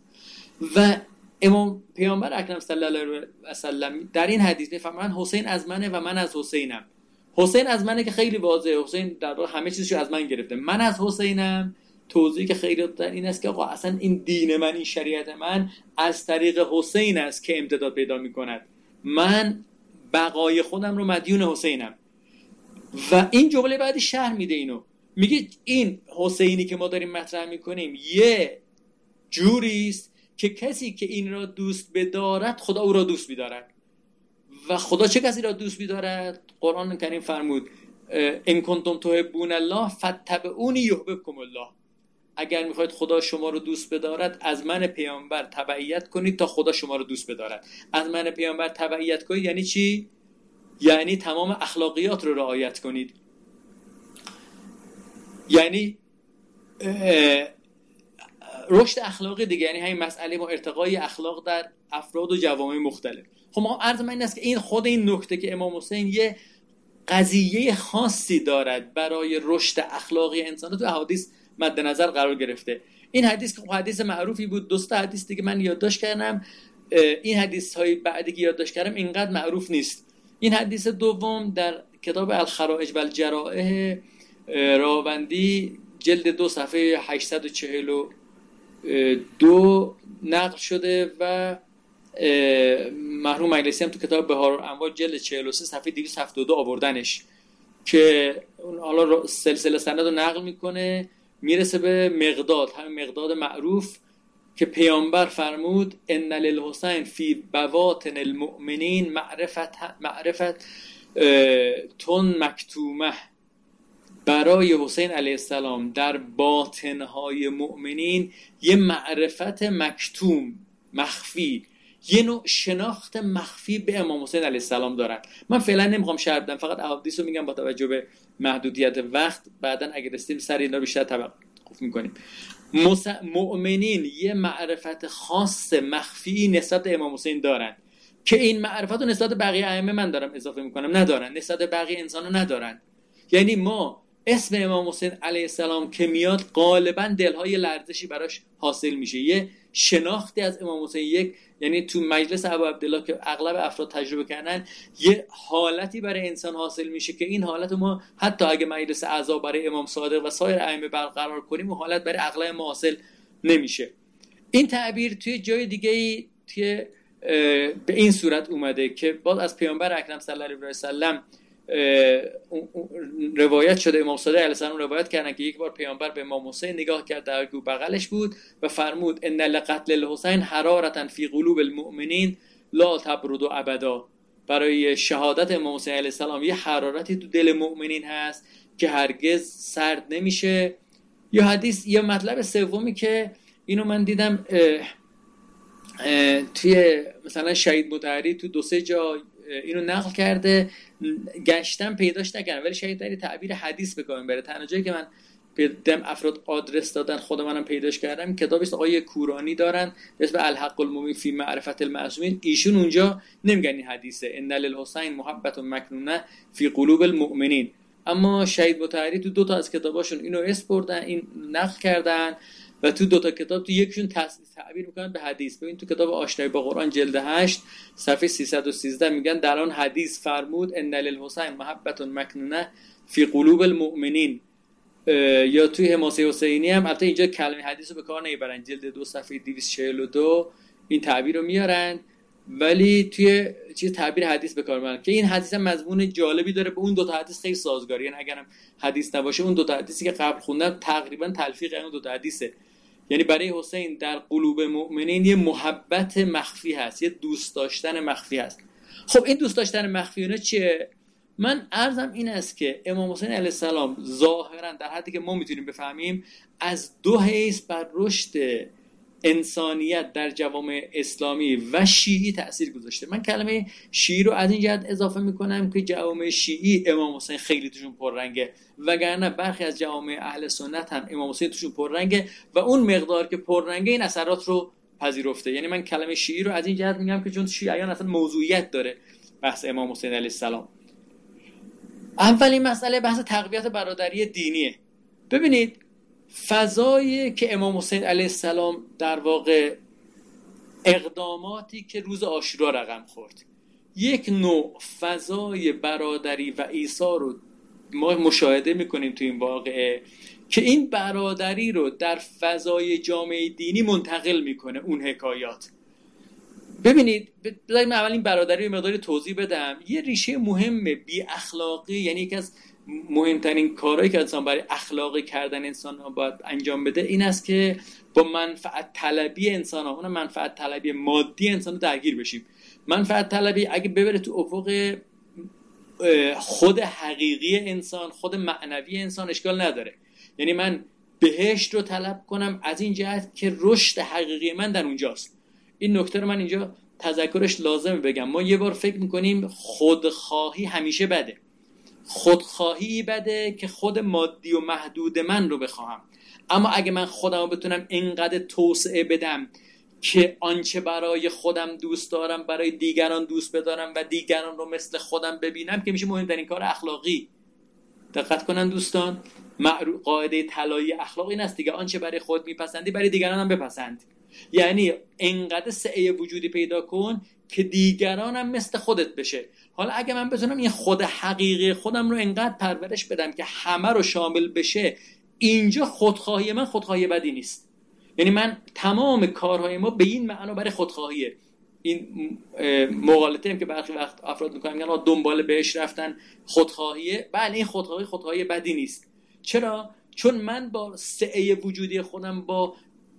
و امام پیامبر اکرم صلی الله علیه و سلم در این حدیث میفرمایند حسین از منه و من از حسینم. حسین از منه که خیلی واضحه. حسین در واقع همه چیزشو از من گرفته. من از حسینم. توضیحی که خیلی در این است که آقا اصلا این دین من این شریعت من از طریق حسین است که امتداد پیدا می کند من بقای خودم رو مدیون حسینم. و این جمله بعدی شهر میده اینو. میگه این حسینی که ما داریم مطرح می‌کنیم یه جوری است که کسی که این را دوست بدارد خدا او را دوست میدارد. و خدا چه کسی را دوست میدارد؟ قرآن کریم فرمود ان کنتم تحبون الله فتبعونی یحببکم الله. اگر می‌خواید خدا شما رو دوست بدارد از من پیامبر تبعیت کنید تا خدا شما رو دوست بدارد. از من پیامبر تبعیت کنید یعنی چی؟ یعنی تمام اخلاقیات رو رعایت کنید. یعنی رشد اخلاقی دیگه یعنی همین مسئله با ارتقای اخلاق در افراد و جوامع مختلف. خب ما عرض من این است که این خود این نکته که امام حسین یه قضیه خاصی دارد برای رشد اخلاقی انسان. تو احادیث مد نظر قرار گرفته. این حدیث که حدیث معروفی بود دوست حدیث دیگه من یادداشت کردم. این حدیث های بعدی که یادداشت کردم اینقدر معروف نیست. این حدیث دوم در کتاب الخرائج و الجرائح راوندی جلد دو صفحه 840 دو نقل شده و مرحوم مجلسی هم تو کتاب بهار انواع جلد 43 صفحه 272 آوردنش که اون حالا سلسله سند رو نقل می‌کنه می‌رسه به مقداد. همین مقداد معروف که پیامبر فرمود ان للحسین فی بواطن المؤمنین معرفت معرفت تون مکتومه. برای حسین علیه السلام در باطنهای مؤمنین یه معرفت مکتوم مخفی یه نوع شناخت مخفی به امام حسین علیه السلام دارن. من فعلا نمی‌خوام شرح بدم فقط احادیث رو میگم با توجه به محدودیت وقت. بعدا اگه رسیدیم سر اینا بیشتر توقف می‌کنیم. مؤمنین یه معرفت خاص مخفی نسبت امام حسین دارن. که این معرفت رو نسبت بقیه ائمه من دارم اضافه می‌کنم ندارن. نسبت بقیه انسان رو ندارن. یعنی ما اسم امام حسین علیه السلام که میاد غالبا دلهای لرزشی براش حاصل میشه. یه شناختی از امام حسین یک یعنی تو مجلس ابو عبدالله که اغلب افراد تجربه کردن یه حالتی برای انسان حاصل میشه که این حالت ما حتی اگه مجلس اعضا برای امام صادق و سایر ائمه برقرار کنیم و حالت برای اغلب ما حاصل نمیشه. این تعبیر توی جای دیگه توی به این صورت اومده که باز از پیامبر اکرم صلی الله علیه و سلم روایت شده امام صادق علیه السلام روایت کردن که یک بار پیامبر به امام حسین نگاه کرد در گو بغلش بود و فرمود ان لقتل الحسین حرارتا فی قلوب المؤمنین لا تبرد ابدا. برای شهادت امام حسین علیه السلام یه حرارتی تو دل مؤمنین هست که هرگز سرد نمیشه. یا حدیث یا مطلب سومی که اینو من دیدم توی مثلا شهید متحری تو دو سه جا اینو نقل کرده گشتم پیداش نکردم ولی شاید داری تعبیر حدیث بکنم بره تنها جایی که من دم افراد آدرس دادن خود منم پیداش کردم کتابی است آقای کورانی دارن اسم الحق المومین فی معرفت المعصومین. ایشون اونجا نمیگن این حدیثه. ان للحسین محبت مکنونه فی قلوب المؤمنین. اما شهید مطهری تو دو تا از کتاباشون اینو اسپردن این نقل کردن. و تو دو تا کتاب تو یکشون تعبیر می‌کنن به حدیث. ببین تو کتاب آشنایی با قرآن جلد 8 صفحه 313 میگن در آن حدیث فرمود ان للحسین محبت مکنونه فی قلوب المؤمنین. یا توی حماسه حسینی هم البته اینجا کلمه حدیث رو به کار نمی‌برن جلد دو صفحه 242 این تعبیر رو میارن. ولی توی چیز تعبیر حدیث به کار که این حدیث هم مضمون جالبی داره به اون دو تا حدیث خیلی سازگاری. یعنی اگرم حدیث نباشه اون دو تا حدیثی که قبل خوندم تقریبا تلفیق اون دو تا حدیثه. یعنی برای حسین در قلوب مؤمنین یه محبت مخفی هست یه دوست داشتن مخفی هست. خب این دوست داشتن مخفی چیه؟ من عرضم این است که امام حسین علیه السلام ظاهرا در حدی که ما می‌تونیم بفهمیم از دو حیث بر رشد انسانیت در جوامع اسلامی و شیعی تاثیر گذاشته. من کلمه شیعی رو از این جهت اضافه می‌کنم که جوامع شیعی امام حسین خیلی توشون پررنگه وگرنه برخی از جوامع اهل سنت هم امام حسین توشون پررنگه و اون مقدار که پررنگه این اثرات رو پذیرفته. یعنی من کلمه شیعی رو از این جهت میگم که چون شیعیان اصلا موضوعیت داره بحث امام حسین علیه السلام. اولین مسئله بحث تقویت برادری دینیه. ببینید فضایی که امام حسین علیه السلام در واقع اقداماتی که روز آشورا رقم خورد. یک نوع فضای برادری و ایثار رو ما مشاهده می‌کنیم تو این واقعه که این برادری رو در فضای جامعه دینی منتقل می‌کنه اون حکایات. ببینید بذارید من اول این برادری رو مقداری توضیح بدم. یه ریشه مهم بی اخلاقی یعنی یکی از مهمترین کارهایی که انسان برای اخلاقی کردن انسان ها باید انجام بده این است که با منفعت طلبی انسان ها اون منفعت طلبی مادی انسان رو درگیر بشیم. منفعت طلبی اگه ببره تو افق خود حقیقی انسان خود معنوی انسان اشکال نداره. یعنی من بهشت رو طلب کنم از این جهت که رشد حقیقی من در اونجاست. این نکته رو من اینجا تذکرش لازمه بگم. ما یه بار فکر می‌کنیم خودخواهی همیشه بده. خودخواهی بده که خود مادی و محدود من رو بخواهم. اما اگه من خودم رو بتونم اینقدر توسعه بدم که آنچه برای خودم دوست دارم برای دیگران دوست بدارم و دیگران رو مثل خودم ببینم که میشه مهمترین کار اخلاقی. دقت کنن دوستان قاعده طلایی اخلاق این است دیگه. آنچه برای خود میپسندی برای دیگران هم بپسند. یعنی انقدر سعه وجودی پیدا کن که دیگرانم مثل خودت بشه. حالا اگه من بتونم این خود حقیقی خودم رو انقدر پرورش بدم که همه رو شامل بشه اینجا خودخواهی من خودخواهی بدی نیست. یعنی من تمام کارهای ما به این معنا برای خودخواهیه. این مقالطه هم که برخی وقت افراد می‌کنن میگن دنبال بهش رفتن خودخواهیه. بله این خودخواهی خودخواهی بدی نیست. چرا؟ چون من با سعه وجودی خودم با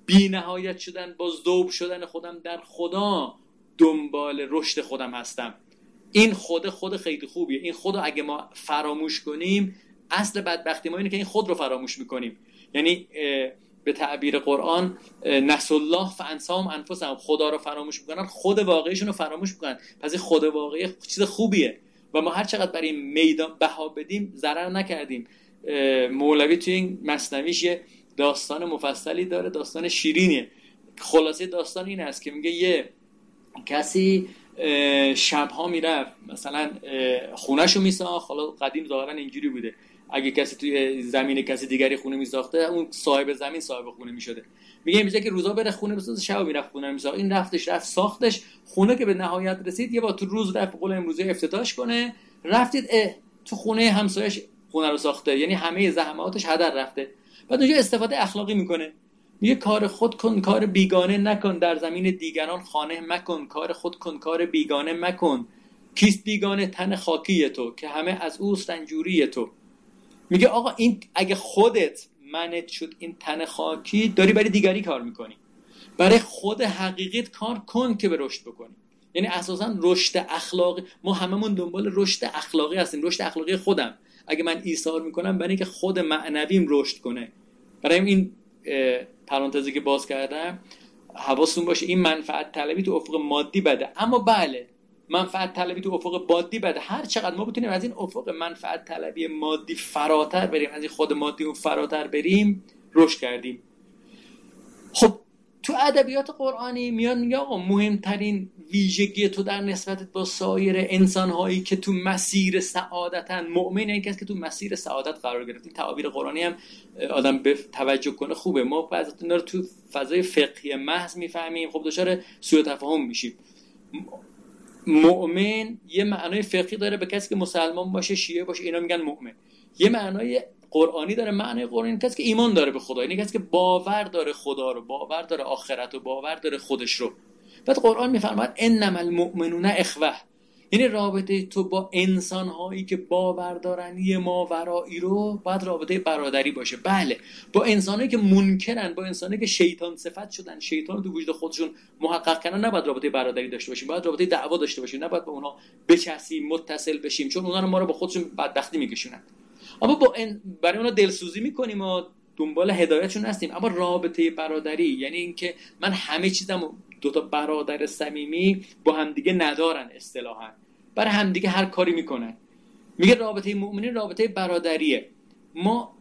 بی نهایت شدن با ذوب شدن خودم در خدا دنبال رشد خودم هستم. این خود خود خیلی خوبیه. این خود اگه ما فراموش کنیم اصل بدبختی ما اینه که این خود رو فراموش می‌کنیم. یعنی به تعبیر قرآن نس الله فانسام انفسهم. خدا رو فراموش می‌کنن خود واقعیشون رو فراموش می‌کنن. پس این خود واقعی چیز خوبیه. و ما هر چقدر برای این میدان بها بدیم ضرر نکردیم. مولوی توی این مصنویش یه داستان مفصلی داره داستان شیرینیه. خلاصه داستان این است که میگه یه کسی شبها می‌رفت. مثلا خونهشو میساخت. حالا قدیم ظاهرا اینجوری بوده. اگه کسی توی زمین کسی دیگری خونه میساخته اون صاحب زمین صاحب خونه می‌شده. میگه میگه که روزا بره خونه بسازه شب می‌رفت خونه میساخت. این رفتش رفت ساختش. خونه که به نهایت رسید یه با تو روز رفت قول امروزه افتتاش کنه. رفتید تو خونه همسایش خونه رو ساخته. یعنی همه زحماتش هدر رفته. بعد اونجا استفاده اخلاقی می‌کنه. میگه کار خود کن کار بیگانه نکن. در زمین دیگران خانه مکن. کار خود کن کار بیگانه مکن. کیست بیگانه؟ تن خاکی تو که همه از اوست رنجوری تو. میگه آقا این اگه خودت منت شد این تن خاکی داری برای دیگری کار می‌کنی. برای خود حقیقیت کار کن که به رشد بکنی. یعنی اساسا رشد اخلاقی ما هممون دنبال رشد اخلاقی هستیم. رشد اخلاقی خودم. اگه من ایثار می‌کنم برای اینکه خود معنویم رشد کنه. برای این پرانتزی که باز کردم حواستون باشه این منفعت طلبی تو افق مادی بده. اما بله منفعت طلبی تو افق مادی بده. هر چقدر ما بتونیم از این افق منفعت طلبی مادی فراتر بریم از این خود مادی اون فراتر بریم رشد کردیم. خب تو ادبیات قرآنی میان میگه آقا مهمترین ویژگی تو در نسبت با سایر انسان هایی که تو مسیر سعادتن مؤمن این کسی که تو مسیر سعادت قرار گرفت. این تعابیر قرآنی هم آدم به توجه کنه خوبه. ما بعضی رو تو فضای فقهی محض می‌فهمیم. خب دچار سوء تفاهم میشیم. مؤمن یه معنای فقهی داره به کسی که مسلمان باشه شیعه باشه اینا میگن مؤمن. یه معنای قرآنی داره معنای قرآنی کسی که ایمان داره به خدا یعنی کسی که باور داره خدا رو باور داره آخرت و باور داره خودش رو. بعد قرآن میفرماید انما المؤمنون اخوه. یعنی رابطه تو با انسان هایی که باور دارن یه ماورایی رو باید رابطه برادری باشه. بله با انسانهایی که منکرن با انسانهایی که شیطان صفت شدن شیطان تو وجود خودشون محقق کردن نباید رابطه برادری داشته باشیم باید رابطه دعوا داشته باشیم نباید با اونها بچسیم متصل بشیم چون اونا رو ما رو با خودشون بدبختی میکشونن. اما با برای اونا دلسوزی می‌کنیم و دنبال هدایتشون هستیم. اما رابطه برادری یعنی اینکه من همه چیزم دوتا برادر صمیمی با همدیگه ندارن اصطلاحا. برای همدیگه هر کاری می‌کنن. میگه رابطه مؤمنین رابطه برادریه. ما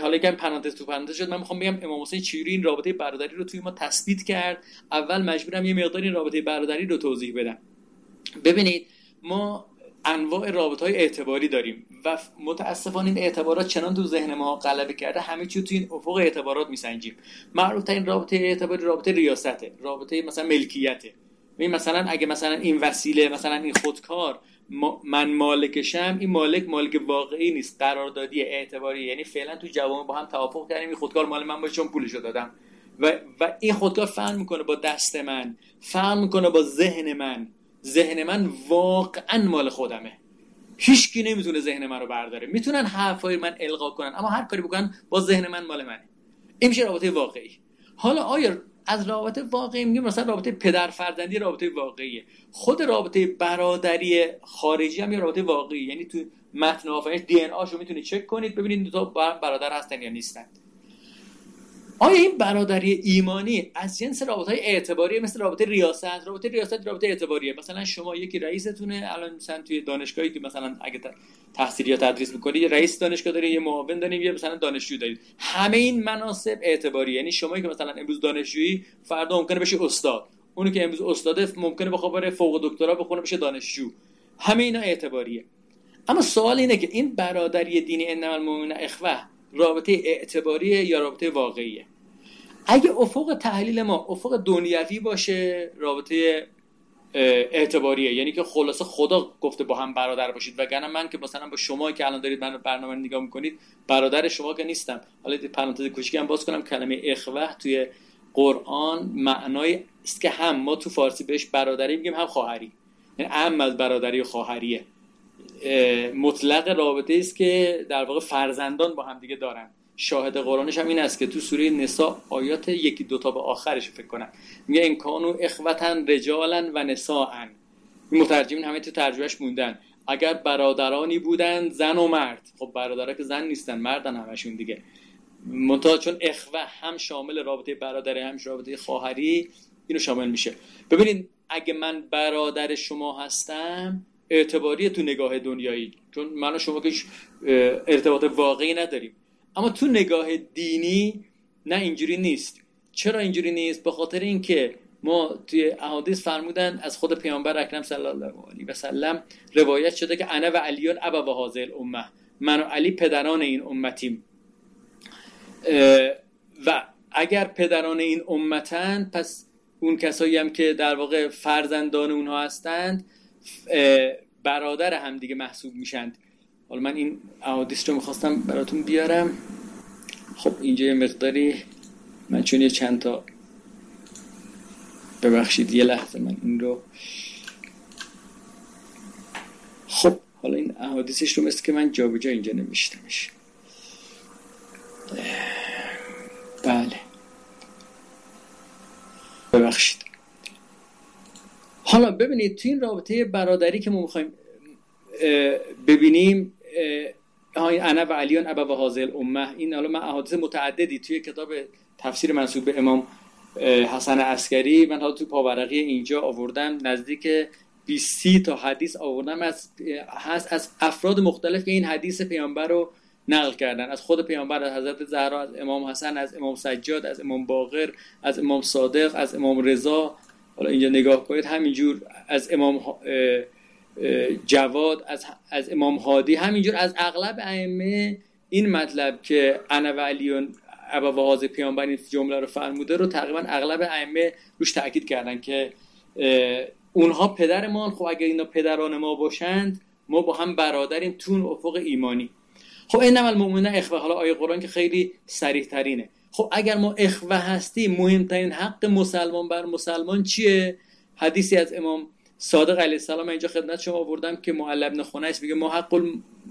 حالا یکم پرانتز تو پرانتز شد من می‌خوام بگم امام حسین چیری این رابطه برادری رو توی ما تثبیت کرد. اول مجبورم یه مقدار این رابطه برادری رو توضیح بدم. ببینید ما انواع رابطه های اعتباری داریم و متاسفانه این اعتبارات چنان تو ذهن ما غلبه کرده همه چی تو این افق اعتبارات میسنجیم. معروف ترین رابطه اعتباری رابطه ریاسته رابطه مثلا ملکیته. مثلا اگه مثلا این وسیله مثلا این خودکار من مالکشم این مالک مالک واقعی نیست قراردادی اعتباری. یعنی فعلا تو جوامع با هم توافق کردیم این خودکار مال من باشه چون پولشو دادم. و, و این خودکار فهم می‌کنه با دست من فهم می‌کنه با ذهن من. ذهن من واقعا مال خودمه. هیچکی نمی‌تونه ذهن من رو برداره. می‌تونن حرفای من القا کنن اما هر کاری بکنن با ذهن من مال منه. این میشه رابطه واقعی. حالا آیا از رابطه واقعی میگیم؟ مثلا رابطه پدر فرزندی رابطه واقعیه. خود رابطه برادری خارجی هم یه رابطه واقعی. یعنی تو متن آفرینش دی ان آشو می‌تونید چک کنید ببینید دو تا برادر هستن یا نیستن. آیا این برادری ایمانی از جنس رابطه های اعتباری مثل رابطه ریاست رابطه ریاست رابطه اعتباریه. مثلا شما یکی رئیستونه الان مثلا توی دانشگاهی که مثلا اگه تحصیل یا تدریس می‌کنید یه رئیس دانشگاه دارید یه معاون دارید یه مثلا دانشجو دارید همه این مناسب اعتباری یعنی شما که مثلا امروز دانشجویی فردا ممکنه بشه استاد. اونی که امروز استاده ممکنه بخواد بره فوق دکترا بخونه بشه دانشجو. همه اینا اعتباریه. اما سوال اینه که این برادری دینی انما المؤمنون اخوه رابطه اعتباریه یا رابطه واقعیه؟ اگه افق تحلیل ما افق دنیوی باشه رابطه اعتباریه. یعنی که خلاصه خدا گفته با هم برادر باشید. وگرنه من که مثلا با شما که الان دارید من برنامه نگاه می‌کنید برادر شما که نیستم. حالا پرانتز کوچیکی هم باز کنم. کلمه اخوه توی قرآن معنای است که هم ما تو فارسی بهش برادری میگیم هم خواهری. یعنی هم از برادری و خواهریه. مطلق رابطه است که در واقع فرزندان با هم دیگه دارن. شاهد قرآنش هم این است که تو سوره نساء آیات یکی دوتا به آخرش فکر کنم. میگه این کانو اخوتن رجالا و نساءن. این مترجمین همه تو ترجمهش موندن. اگر برادرانی بودن زن و مرد. خب برادرها که زن نیستن مردن همشون دیگه. منتها چون اخوه هم شامل رابطه برادری هم رابطه خواهری اینو شامل میشه. ببینید اگه من برادر شما هستم اعتباری تو نگاه دنیایی. چون من و شما که ارتباط واقعی نداریم. اما تو نگاه دینی نه اینجوری نیست. چرا اینجوری نیست؟ به خاطر اینکه ما توی احادیث فرمودن از خود پیامبر اکرم صلی الله علیه و سلم روایت شده که انا و علیون ابا و حاضر امه من و علی پدران این امتیم. و اگر پدران این امتن پس اون کسایی هم که در واقع فرزندان اونها هستند برادر هم دیگه محسوب میشند. حالا من این احادیث رو می‌خواستم براتون بیارم. خب اینجا یه مقداری من چون یه چند تا ببخشید یه لحظه من این رو خب حالا این احادیثش رو مثل که من جابجا جا اینجا نمیشتمش بله. ببخشید. حالا ببینید تو این رابطه برادری که ما می‌خوایم ببینیم انا و علیان ابا و حاضر امه. این حالا من احادیث متعددی توی کتاب تفسیر منصوب به امام حسن عسکری. من حالا تو پاورقی اینجا آوردم نزدیک 20 تا حدیث آوردم. از هست از افراد مختلف که این حدیث پیامبر رو نقل کردن. از خود پیامبر از حضرت زهرا از امام حسن از امام سجاد از امام باقر از امام صادق از امام رضا. حالا اینجا نگاه کنید همینجور از امام جواد از, از امام هادی همینجور از اغلب ائمه این مطلب که انا و ابا و حاضر پیامبر این جمله رو فرموده رو تقریبا اغلب ائمه روش تاکید کردن که اونها پدرمان خب اگر اینا پدران ما باشند ما با هم برادریم تون افق ایمانی. خب این مومنه اخوه حالا آیه قرآن که خیلی سریح ترینه. خب اگر ما اخوه هستیم مهمترین حق مسلمان بر مسلمان چیه؟ حدیثی از امام صادق علیه السلام اینجا خدمت شما آوردم که معلب نخونه است. میگه ما حق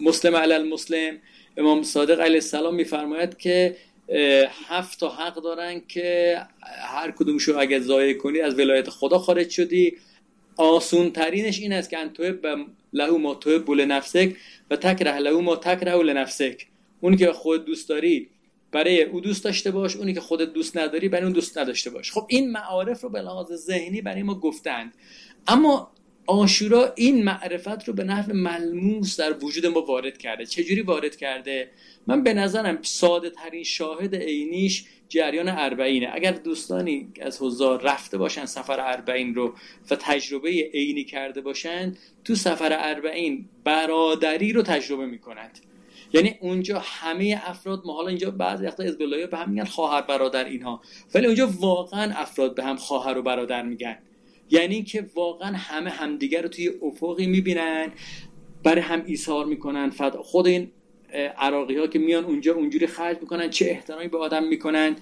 مسلم علی المسلم. امام صادق علیه السلام میفرماید که هفت تا حق دارن که هر کدومشو اگر ضایع کنی از ولایت خدا خارج شدی. آسون ترینش این است که به لهو ما توه بول نفسک و تکره لهو ما تکره لنفسک. اونی که خود دوست داری برای او دوست داشته باش اونی که خودت دوست نداری برای اون دوست نداشته باش. خب این معارف رو به لحاظ ذهنی برای ما گفتند. اما آشورا این معرفت رو به نحو ملموس در وجود ما وارد کرده. چجوری وارد کرده؟ من به نظرم ساده ترین شاهد عینیش جریان اربعینه. اگر دوستانی از حضار رفته باشن سفر اربعین رو و تجربه عینی کرده باشند تو سفر اربعین برادری رو تجربه می‌کنند. یعنی اونجا همه افراد ما حالا اینجا بعضی وقتا از به هم میگن خواهر برادر اینها. ولی اونجا واقعا افراد به هم خواهر و برادر میگن. یعنی که واقعا همه همدیگر رو توی افقی می‌بینن برای هم ایثار می‌کنن. خود این عراقی ها که میان اونجا اونجوری خرج می‌کنن چه احترامی به آدم می‌کنن.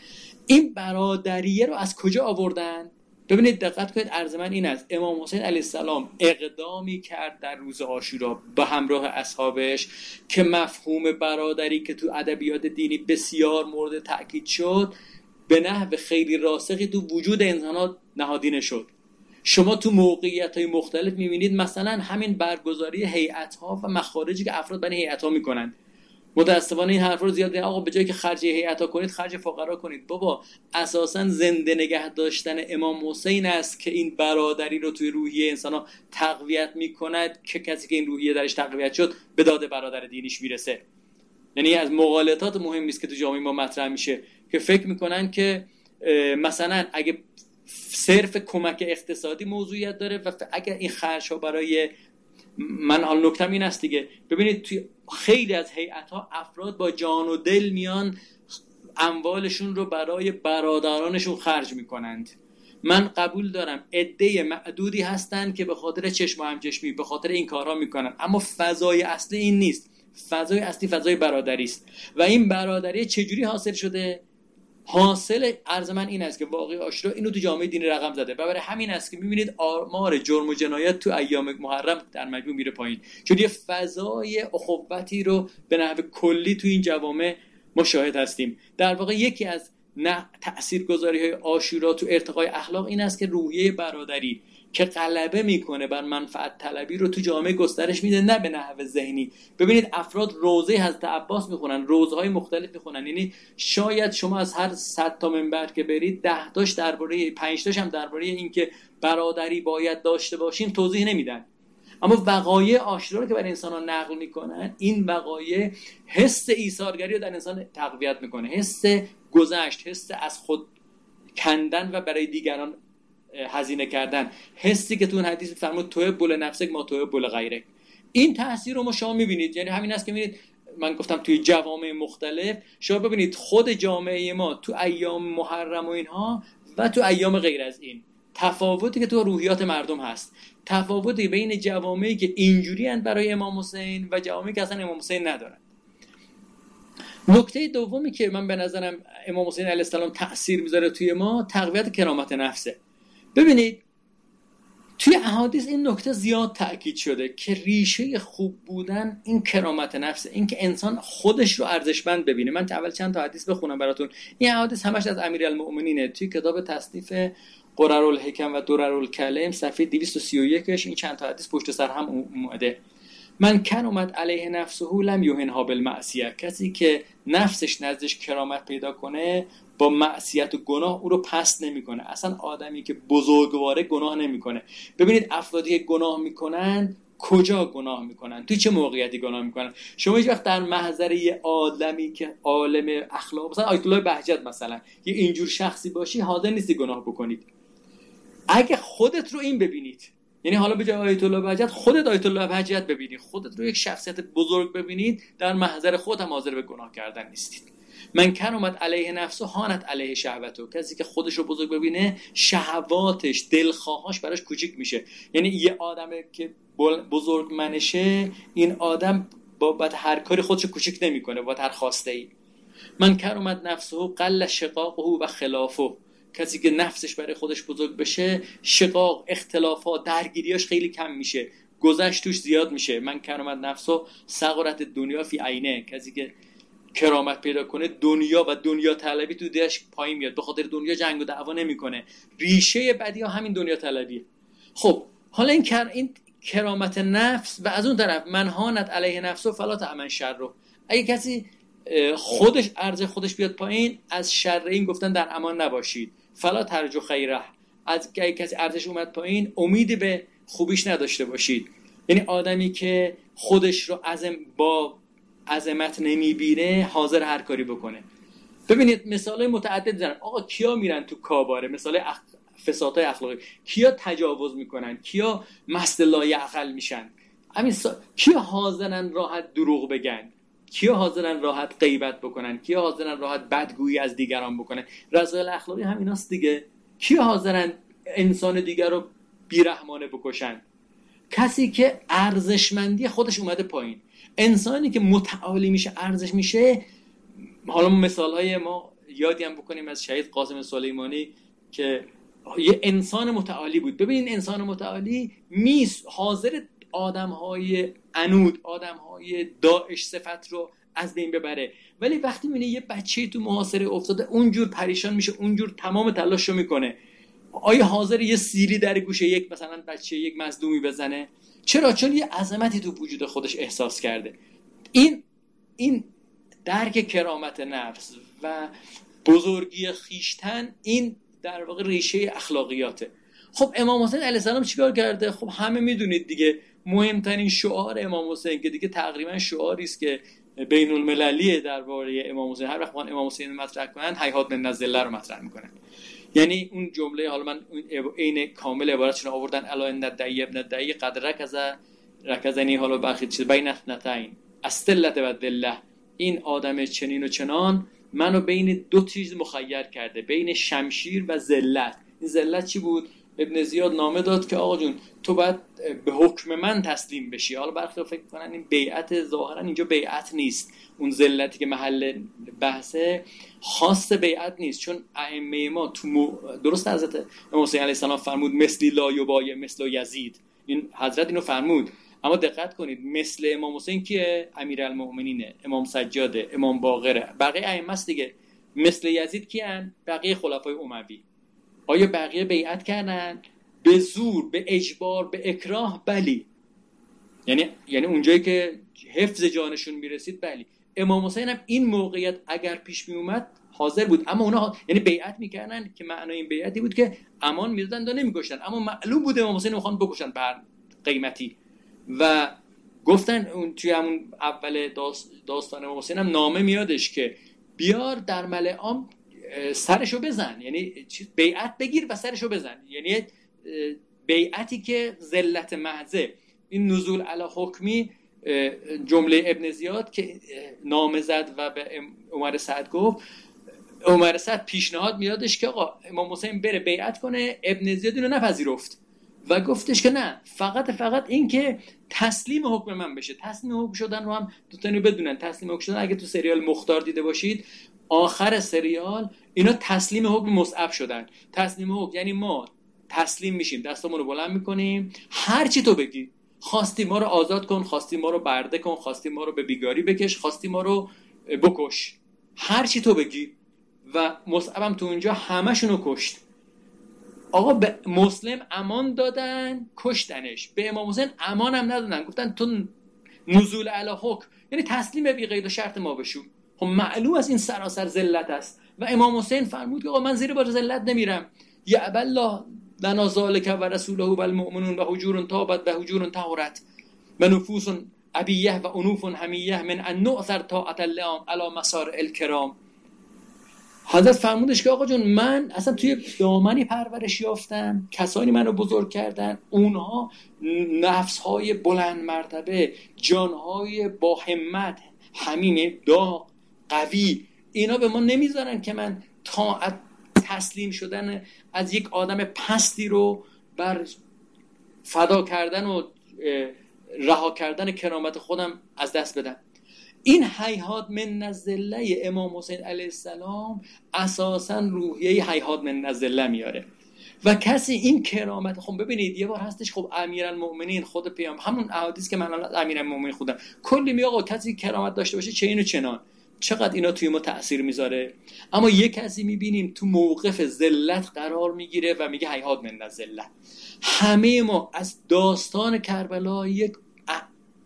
این برادریه رو از کجا آوردن؟ ببینید دقت کنید عرض من این است. امام حسین علیه السلام اقدامی کرد در روز آشورا به همراه اصحابش که مفهوم برادری که تو ادبیات دینی بسیار مورد تاکید شد به نحو خیلی راسخی تو وجود انسان نهادینه شد. شما تو موقعیت های مختلف می‌بینید مثلا همین برگزاری هیئت ها و مخارجی که افراد برای هیئت ها می‌کنند. متاسفانه این حرف رو زیاد آقا به جایی که خرج هیئت ها کنید خرج فقرا کنید. بابا اساسا زنده نگه داشتن امام حسین است که این برادری رو توی روحیه انسان ها تقویت می‌کند که کسی که این روحیه درش تقویت شد به داد برادر دینیش می‌رسه. یعنی از مقالطات مهم نیست که تو جامعه ما مطرح میشه. که فکر می‌کنن که مثلا اگه صرف کمک اقتصادی موضوعیت داره و اگر این خرج ها برای من حال نکتم این است دیگه. ببینید توی خیلی از هیئت ها افراد با جان و دل میان اموالشون رو برای برادرانشون خرج می‌کنند. من قبول دارم عده معدودی هستند که به خاطر چشم و همچشمی به خاطر این کارها می‌کنن. اما فضای اصلی این نیست. فضای اصلی فضای برادری است. و این برادری چجوری حاصل شده؟ حاصل عرض من این است که واقعی آشرا اینو تو جامعه دینی رقم زده. و برای همین است که می‌بینید آمار جرم و جنایت تو ایام محرم در مجموع میره پایین. چون یه فضای اخوتی رو به نحو کلی تو این جوامع مشاهد هستیم. در واقع یکی از نه تاثیرگذاری های آشورا تو ارتقای اخلاق این است که روحیه برادری که غلبه می‌کنه بر منفعت طلبی رو تو جامعه گسترش میده نه به نحو ذهنی. ببینید افراد روزه حضرت عباس می‌خونن روزهای مختلف می‌خونن. یعنی شاید شما از هر صد تا منبر که برید ده تاش درباره پنج تاش هم درباره اینکه برادری باید داشته باشیم توضیح نمیدن. اما وقایع آشورا که برای انسان ها نقل می‌کنن این وقایع حس ایثارگری رو در انسان تقویت می‌کنه. حس گذشت حس از خود کندن و برای دیگران هزینه کردن. حسی که تو اون حدیث فرمود تو بول نفسک ما تو بول غیرک. این تاثیر رو ما شما می‌بینید. یعنی همین است که می‌بینید من گفتم توی جوامع مختلف شما ببینید خود جامعه ما تو ایام محرم و اینها و تو ایام غیر از این. تفاوتی که تو روحیات مردم هست. تفاوتی بین جوامعی که اینجوری برای امام حسین و جوامعی که اصلا امام حسین ندارن. نکته دومی که من به نظرم امام حسین علیه السلام تاثیر می‌ذاره توی ما تقویت کرامت نفسه. ببینید توی احادیث این نکته زیاد تاکید شده که ریشه خوب بودن این کرامت نفسه اینکه انسان خودش رو ارزشمند ببینه. من اول چند تا حدیث بخونم براتون. این احادیث همش از امیرالمؤمنینه. توی کتاب تصنیف قرر الحکم و درر الکلم صفحه 231 این چند تا حدیث پشت سر هم اومده. من کن اومد علیه نفسه لم یوهنها بالمعصیه. کسی که نفسش نزدش کرامت پیدا کنه با معصیت و گناه او رو پست نمی‌کنه. اصلا آدمی که بزرگواره گناه نمی‌کنه. ببینید افرادی که گناه می‌کنن کجا گناه می‌کنن؟ توی چه موقعیتی گناه می‌کنن؟ شما هیچ وقت در محضر یه آدمی که عالم اخلاق مثلا آیت الله بهجت مثلا یه اینجور شخصی باشی حاضر نیستی گناه بکنید. اگه خودت رو این ببینید یعنی حالا به جای آیت الله بهجت خودت آیت الله بهجت ببینید. خودت رو یک شخصیت بزرگ ببینید در محضر خود هم حاضر به گناه کردن نیستید. من کن اومد علیه نفس و هانت علیه شهوتو کسی که خودش رو بزرگ ببینه شهواتش دلخواهاش براش کوچیک میشه. یعنی یه آدمه که بزرگ منشه این آدم با بعد هر کاری خودش کوچیک نمی‌کنه با هر خواسته ای من کن اومد نفسه قل شقاقه و خلافه. کسی که نفسش برای خودش بزرگ بشه شقاق اختلافات درگیریاش خیلی کم میشه. گذشت توش زیاد میشه. من کرامت نفسو سقرت دنیا فی عینه. کسی که کرامت پیدا کنه دنیا و دنیا طلبی تو دلش پایین میاد. به خاطر دنیا جنگ و دعوا نمی‌کنه. ریشه بدی ها همین دنیا طلبیه. خب حالا این کر... این کرامت نفس و از اون طرف منهانت علیه نفس و فلا تعمل شر رو اگه کسی خودش ارز خودش بیاد پایین از شر این گفتن در امان نباشید. فلا ترجو خیره. از اگه کسی ارزش اومد پایین امیدی به خوبیش نداشته باشید. یعنی آدمی که خودش رو عزم با عظمت نمی‌بینه حاضر هر کاری بکنه. ببینید مثال متعدد دارن آقا کیا میرن تو کاباره؟ مثال اخ... فسادهای اخلاقی. کیا تجاوز می‌کنن؟ کیا مست عقل میشن؟ همین سا... کیا حاضرن راحت دروغ بگن؟ کیا حاضرن راحت غیبت بکنن؟ کیا حاضرن راحت بدگویی از دیگران بکنن؟ رضایل اخلاقی همیناست دیگه. کیا حاضرن انسان دیگر رو بیرحمانه بکشن؟ کسی که ارزشمندی خودش اومده پایین. انسانی که متعالی میشه ارزش میشه حالا مثال های ما یادی هم بکنیم از شهید قاسم سلیمانی که یه انسان متعالی بود. ببین انسان متعالی میز حاضر آدم های انود آدم های داعش صفت رو از بین ببره. ولی وقتی می‌بینه یه بچه تو محاصره افتاده اونجور پریشان میشه اونجور تمام تلاش رو می‌کنه. آیا حاضر یه سیری در گوشه یک مثلا بچه یک مزدومی بزنه؟ چرا؟ چون یه عظمتی تو وجود خودش احساس کرده. این این درک کرامت نفس و بزرگی خیشتن این در واقع ریشه اخلاقیاته. خب امام حسین علیه السلام چیکار کرده؟ خب همه می‌دونید دیگه مهمترین شعار امام حسین که دیگه تقریبا شعاری است که بین المللیه درباره امام حسین. هر وقت امام حسین مطرح کنن حیات من نزله رو مطرح می‌کنن. یعنی اون جمله حالا من عین کامل عبارتشون آوردن الا ان الدعی ابن الدعی قد رکز رکزنی حالا برخی چیز بین اثنتین. استلت و دله این آدم چنین و چنان منو بین دو چیز مخیر کرده بین شمشیر و ذلت. این ذلت چی بود؟ ابن زیاد نامه داد که آقا جون تو باید به حکم من تسلیم بشی. حالا برخی فکر کنن این بیعت ظاهرا اینجا بیعت نیست. اون ذلتی که محل بحثه خاص بیعت نیست. چون ائمه ما تو درست حضرت امام حسین علیه السلام فرمود مثلی لا یبای مثل یزید. این حضرت اینو فرمود. اما دقت کنید مثل امام حسین کیه؟ امیرالمؤمنینه. امام سجاده امام باقره. بقیه ائمه دیگه. مثل یزید کیان؟ بقیه خلفای اموی آیا بقیه بیعت کردن؟ به زور به اجبار به اکراه بلی. یعنی یعنی اونجایی که حفظ جانشون می‌رسید بلی. امام حسین هم این موقعیت اگر پیش می اومد حاضر بود. اما اونا یعنی بیعت می‌کردن که معنای این بیعتی بود که امان می‌دادن و نمیگشتن اما معلوم بود امام حسین می‌خوان بکشن بر قیمتی. و گفتن اون توی همون اول داستان امام حسین هم نامه میادش که بیار در ملعام عام سرشو بزن. یعنی بیعت بگیر و سرشو بزن. یعنی بیعتی که ذلت محضه. این نزول علی حکمی جمله ابن زیاد که نامه زد و به عمر سعد گفت. عمر سعد پیشنهاد میادش که آقا امام حسین بره بیعت کنه. ابن زیاد اینو نپذیرفت. و گفتش که نه فقط فقط این که تسلیم حکم من بشه. تسلیم حکم شدن رو هم دوتانی بدونن. تسلیم حکم شدن اگه تو سریال مختار دیده باشید آخر سریال اینا تسلیم حکم مصعب شدن. تسلیم حکم یعنی ما تسلیم میشیم دستمون رو بلند می‌کنیم. هر چی تو بگی. خواستی ما رو آزاد کن خواستی ما رو برده کن خواستی ما رو به بیگاری بکش خواستی ما رو بکش. هر چی تو بگی. و مصعبم تو اونجا همشون رو کشت. آقا به مسلم امان دادن کشتنش. به امام حسین امان هم ندادن. گفتن تو نزول علی حکم. یعنی تسلیم به قید و شرط ما بشو. خب معلوم از این سراسر ذلت است. و امام حسین فرمود که آقا من زیر بار ذلت نمیرم. یا الله لنا ذالک و رسوله و المؤمنون و حجور تابت و حجور طهرت و نفوس ابیه و انوف همیه من ان نؤثر طاعت الله علی مسار الکرام. حضرت فرمودش که آقا جون من اصلا توی دامنی پرورش یافتم کسانی منو بزرگ کردن اونها نفس های بلند مرتبه جان های با همت همین داغ قوی اینا به ما نمی‌ذارن که من طاعت تسلیم شدن از یک آدم پستی رو بر فدا کردن و رها کردن کرامت خودم از دست بدم. این حیحات من نزله امام حسین علیه السلام اساسا روحیه حیحات من نزله میاره. و کسی این کرامت خب ببینید یه بار هستش خب امیرالمؤمنین خود پیام همون احادیث که من امیرالمؤمنین خودم کلی می آقا کسی کرامت داشته باشه چه اینو چنان؟ چقدر اینا توی ما تاثیر می‌ذاره؟ اما یه کسی می‌بینیم تو موقف ذلت قرار می‌گیره و میگه حیات من نزله. همه ما از داستان کربلا یک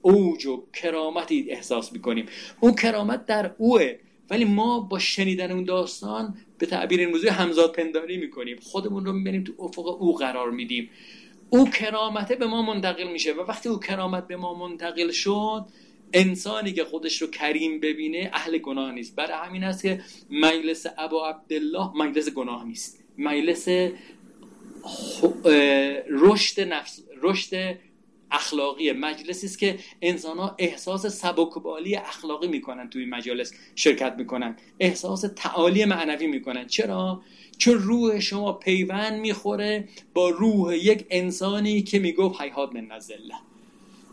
اوج و کرامتی احساس می‌کنیم. اون کرامت در اوه. ولی ما با شنیدن اون داستان به تعبیر این موضوع همزاد پنداری می‌کنیم. خودمون رو می‌بینیم تو افق او قرار میدیم. او کرامته به ما منتقل میشه و وقتی او کرامت به ما منتقل شد انسانی که خودش رو کریم ببینه اهل گناه نیست. برای همین است که مجلس ابا عبدالله مجلس گناه نیست. مجلس رشد نفس رشد اخلاقی مجلسی است که انسان ها احساس سبکبالی اخلاقی می‌کنن توی مجالس شرکت می‌کنن. احساس تعالی معنوی می‌کنن. چرا؟ چون روح شما پیوند می‌خوره با روح یک انسانی که می‌گفت حیات من نزله.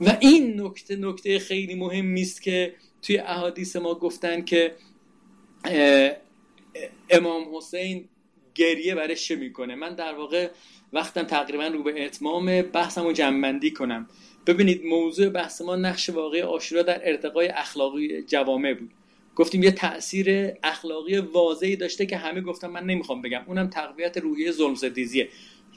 و این نکته نکته خیلی مهم است که توی احادیث ما گفتن که امام حسین گریه برش چه می‌کنه. من در واقع وقتم تقریبا رو به اتمام بحثم رو جمعندی کنم. ببینید موضوع بحث ما نقش واقعی آشورا در ارتقای اخلاقی جوامع بود. گفتیم یه تاثیر اخلاقی واضحی داشته که همه گفتم من نمی‌خوام بگم. اونم تقویت روحیه ظلم ستیزیه.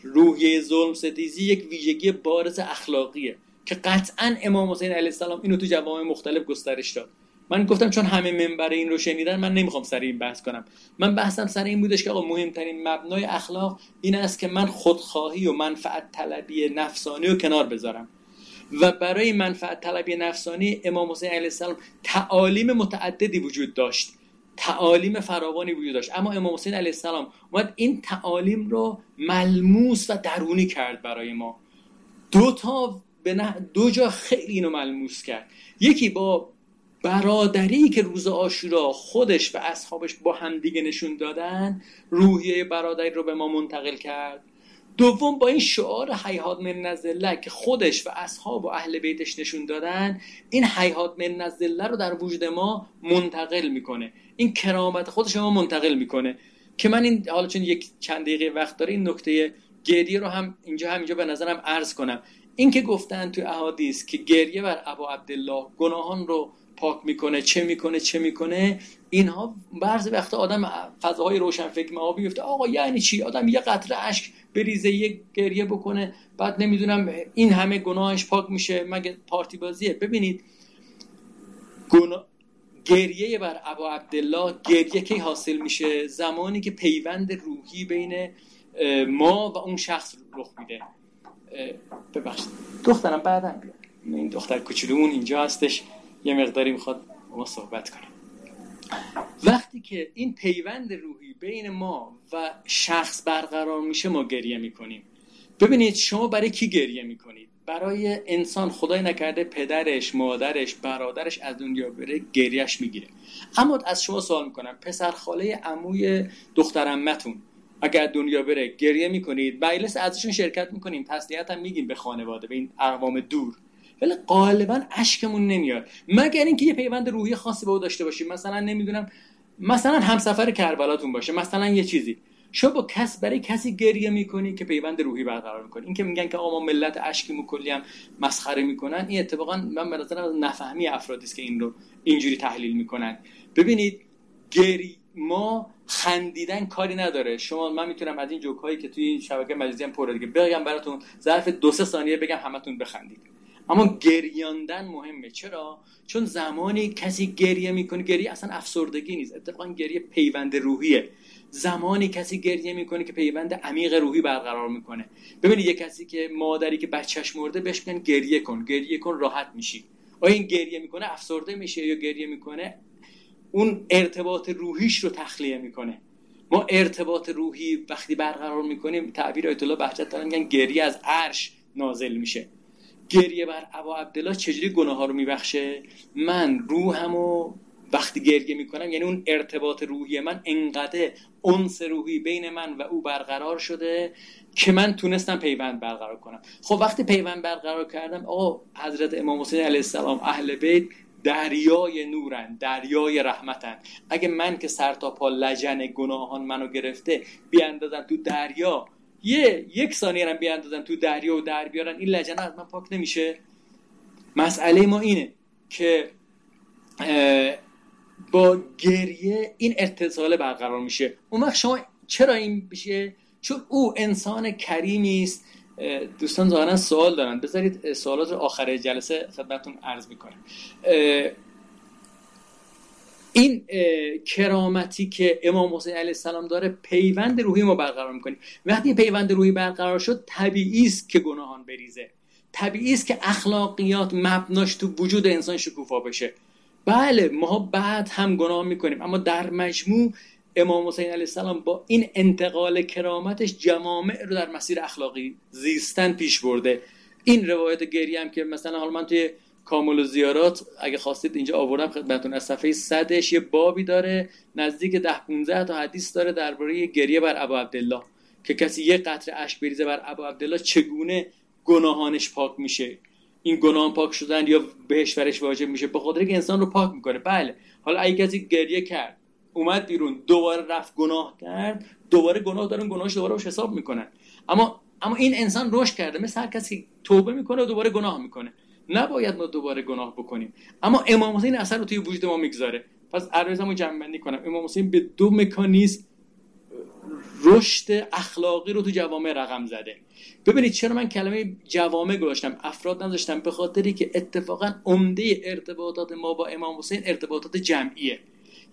روحیه ظلم ستیزی یک ویژگی بارز اخلاقیه که قطعا امام حسین علیه السلام اینو تو جوامع مختلف گسترش داد. من گفتم چون همه منبر این رو شنیدن من نمی‌خوام سر این بحث کنم. من بحثم سر این بودش که آقا مهمترین مبنای اخلاق این است که من خودخواهی و منفعت طلبی نفسانی رو کنار بذارم. و برای منفعت طلبی نفسانی امام حسین علیه السلام تعالیم متعددی وجود داشت. تعالیم فراوانی وجود داشت. اما امام حسین علیه السلام اومد این تعالیم رو ملموس و درونی کرد برای ما. دو تا به دو جا خیلی اینو ملموس کرد. یکی با برادری که روز آشورا خودش و اصحابش با همدیگه نشون دادن روحیه برادری رو به ما منتقل کرد. دوم با این شعار حیات من نزله که خودش و اصحاب و اهل بیتش نشون دادن این حیات من نزله رو در وجود ما منتقل می‌کنه. این کرامت خودش ما منتقل می‌کنه. که من این حالا چون یک چند دقیقه وقت داره این نکته گریه رو هم اینجا همینجا به نظرم عرض کنم. این که گفتن تو احادیث که گریه بر ابا عبدالله گناهان رو پاک می‌کنه چه می‌کنه چه می‌کنه اینها بعضی وقتا آدم فضاهای روشن فکر ما بیفته آقا یعنی چی؟ آدم یه قطره اشک بریزه یه گریه بکنه. بعد نمی‌دونم این همه گناهش پاک میشه. مگه پارتی بازیه؟ ببینید گناه گریه بر ابا عبدالله گریه کی حاصل میشه؟ زمانی که پیوند روحی بین ما و اون شخص رخ میده. ببخشید. دخترم بعدم بیاد. این دختر کوچولومون اینجا هستش. یه مقداری می‌خواد ما صحبت کنیم وقتی که این پیوند روحی بین ما و شخص برقرار میشه ما گریه می‌کنیم. ببینید شما برای کی گریه می‌کنید؟ برای انسان خدای نکرده پدرش مادرش برادرش از دنیا بره گریهش می‌گیره. اما از شما سوال می‌کنم پسر خاله عموی دخترمتون اگر دنیا بره گریه می‌کنید؟ مجلس ازشون شرکت می‌کنیم تسلیت هم میگیم به خانواده به این اقوام دور. ولی غالبا اشکمون نمیاد. مگر اینکه یه پیوند روحی خاصی با او داشته باشیم. مثلا نمی‌دونم مثلا همسفر کربلاتون باشه مثلا یه چیزی. شما با کس برای کسی گریه می‌کنی که پیوند روحی برقرار می‌کنی این که میگن که آقا ما ملت اشکی کلی هم مسخره می‌کنن این اتفاقا من به نظرم نفهمی افرادی است که این رو اینجوری تحلیل می‌کنن. ببینید گری ما خندیدن کاری نداره. شما من می‌تونم از این جوک هایی که توی این شبکه مجازی هم پره دیگه. بگم براتون ظرف دو سه ثانیه بگم همتون بخندید. اما گریاندن مهمه. چرا؟ چون زمانی کسی گریه می‌کنه گریه اصلا افسردگی نیست. اتفاقا گریه پیوند روحیه. زمانی کسی گریه می‌کنه که پیوند عمیق روحی برقرار می‌کنه. ببینید یه کسی که مادری که بچهش مرده بهش میگن گریه کن. گریه کن راحت میشی. آیا این گریه می‌کنه؟ افسرده میشه یا گریه می‌کنه؟ اون ارتباط روحیش رو تخلیه می‌کنه. ما ارتباط روحی وقتی برقرار می‌کنیم تعبیر آیت الله بهجت دارن میگن گریه از عرش نازل میشه. گریه بر ابا عبدالله چجوری گناه ها رو میبخشه؟ من روحمو وقتی گریه می‌کنم یعنی اون ارتباط روحی من انقدر انس روحی بین من و او برقرار شده که من تونستم پیوند برقرار کنم. خب وقتی پیوند برقرار کردم آقا حضرت امام حسین علیه السلام اهل بیت دریای نورن دریای رحمتن. اگه من که سر تا پا لجن گناهان منو گرفته بیاندازن تو دریا یه یک ثانیه هم بیاندازن تو دریا و در بیارن این لجنه از من پاک نمیشه. مسئله ما اینه که با گریه این اتصال برقرار میشه. اون وقت شما چرا این بشه چون او انسان کریمی است. دوستان ظاهرا سوال دارن. بذارید سوالات رو آخر جلسه خدمتتون عرض می‌کنم. این کرامتی که امام حسین علیه السلام داره پیوند روحی ما برقرار می‌کنیم وقتی پیوند روحی برقرار شد طبیعی است که گناهان بریزه. طبیعی است که اخلاقیات مبناش تو وجود انسان شکوفا بشه. بله ما بعد هم گناه می‌کنیم اما در مجموع امام حسین علیه السلام با این انتقال کرامتش جوامع رو در مسیر اخلاقی زیستن پیش برده. این روایت گری هم که مثلا حالا من توی کامل و زیارات اگه خواستید اینجا آوردم خدمتتون. از صفحه صدش یه بابی داره نزدیک ده 15 تا حدیث داره درباره گریه بر ابو عبدالله. که کسی یه قطره اشک بریزه بر ابو عبدالله چگونه گناهانش پاک میشه؟ این گناه پاک شدن یا بهش فرش واجب میشه؟ به خاطر که انسان رو پاک می‌کنه. بله. حالا اگه کسی گریه کرد اومد بیرون دوباره رفت گناه کرد دوباره گناه دارن گناهش دوباره روش حساب می‌کنن. اما اما این انسان رشد کرده. مثل هر کسی توبه می‌کنه و دوباره گناه می‌کنه. نباید ما دوباره گناه بکنیم. اما امام حسین اثر رو توی وجود ما می‌گذاره. پس عرضمو جمع بندی کنم. امام حسین به دو مکانیزم رشد اخلاقی رو تو جوامع رقم زده. ببینید چرا من کلمه جوامع گذاشتم؟ افراد نذاشتم به خاطری که اتفاقا عمده ارتباطات ما با امام حسین ارتباطات جمعیه.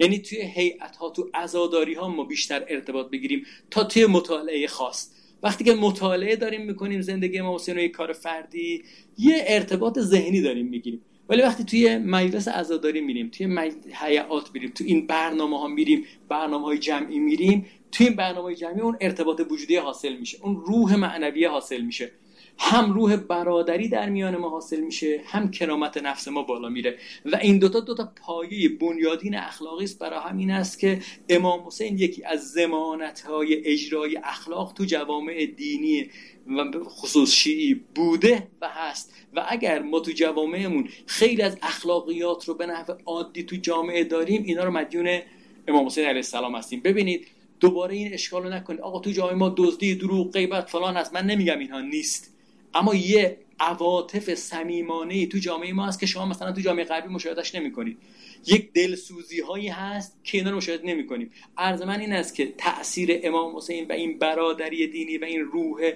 یعنی توی هیئت ها تو عزاداری ها ما بیشتر ارتباط بگیریم تا توی مطالعه خاص. وقتی که مطالعه داریم می‌کنیم زندگی ما و کار فردی یه ارتباط ذهنی داریم می‌گیریم. ولی وقتی توی مجلس عزاداری میریم توی حیات میریم تو این برنامه ها میریم برنامه های جمعی میریم توی این برنامه های جمعی اون ارتباط وجودی حاصل میشه اون روح معنوی حاصل میشه. هم روح برادری در میان ما حاصل میشه هم کرامت نفس ما بالا میره. و این دوتا دوتا پایه بنیادین اخلاقی است. برای همین است که امام حسین یکی از زمانت های اجرای اخلاق تو جوامع دینی و خصوص شیعی بوده و هست. و اگر ما تو جوامعمون خیلی از اخلاقیات رو به نحو عادی تو جامعه داریم اینا رو مدیون امام حسین علیه السلام هستیم. ببینید دوباره این اشکال رو نکنید. آقا تو جامعه ما دزدی دروغ غیبت فلان هست. من نمیگم اینها نیست. اما یه عواطف صمیمانه تو جامعه ما هست که شما مثلا تو جامعه غربی مشاهدش نمی‌کنید. یک دلسوزی هایی هست که اینا رو مشاهده نمی کنیم عرض من این است که تاثیر امام حسین و این برادری دینی و این روح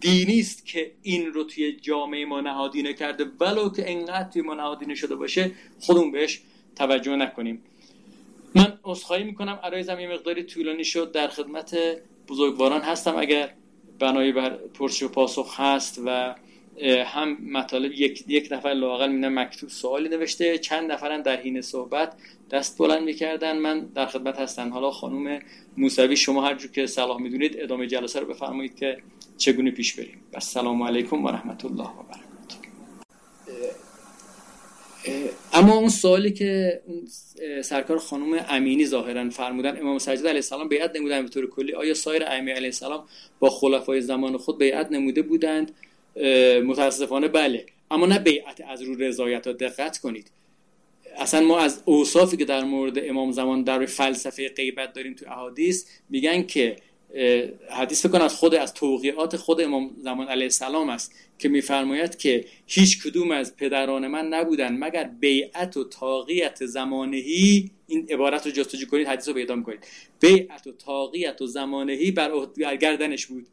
دینی است که این رو توی جامعه ما نهادینه کرده. ولو که انقدر توی ما نهادینه شده باشه خودمون بهش توجه نکنیم. من عذرخواهی می‌کنم. عرایزم یه مقداری طولانی شد. در خدمت بزرگواران هستم. اگر بنایی بر پرسش و پاسخ هست و هم مطالب یک, یک نفر لاقل میدن مکتوب سوالی نوشته چند نفرم در حین صحبت دست بلند می‌کردن. من در خدمت هستم حالا خانم موسوی شما هر جو که صلاح می‌دونید ادامه جلسه رو بفرمایید که چگونه پیش بریم. السلام علیکم و رحمت الله و برکاته. اما اون سوالی که سرکار خانم امینی ظاهرا فرمودن امام سجاد علیه السلام بیعت نمودن به طور کلی. آیا سایر ائمه علیه السلام با خلفای زمان خود بیعت نموده بودند؟ متاسفانه بله. اما نه بیعت از رو رضایت ها دقت کنید. اصلا ما از اوصافی که در مورد امام زمان در فلسفه غیبت داریم تو احادیث میگن که حدیث بکن از خود از توقیعات خود امام زمان علیه السلام است که میفرماید که هیچ کدوم از پدران من نبودن مگر بیعت و تاقیت زمانهی این عبارت رو جستجو کنید حدیث رو پیدا می‌کنید. بیعت و تاقیت و زمانهی بر گردنش بود.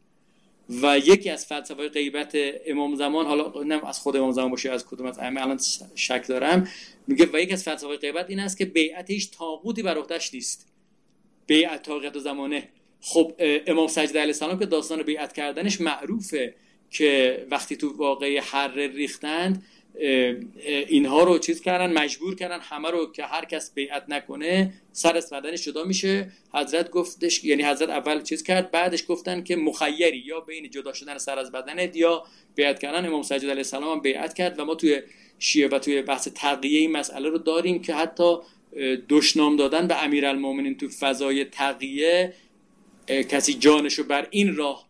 و یکی از فلسفه غیبت امام زمان حالا نه از خود امام زمان باشه از کدوم از ائمه الان شک دارم. میگه و یکی از فلسفه غیبت این است که بیعت هیچ طاغوتی بر نیست. بیعت طاقت و زمانه. خب امام سجد علیه السلام که داستان بیعت کردنش معروفه که وقتی تو واقعی حر ریختند اینها رو چیز کردن مجبور کردن همه رو که هر کس بیعت نکنه سر از بدنش جدا میشه. حضرت گفتش یعنی حضرت اول چیز کرد بعدش گفتن که مخیری یا بین جدا شدن سر از بدنت یا بیعت کردن. امام سجد علیه السلام هم بیعت کرد و ما توی شیعه و توی بحث تقیه این مسئله رو داریم که حتی دشنام دادن به امیرالمومنین تو فضای تقیه کسی جانش رو بر این راه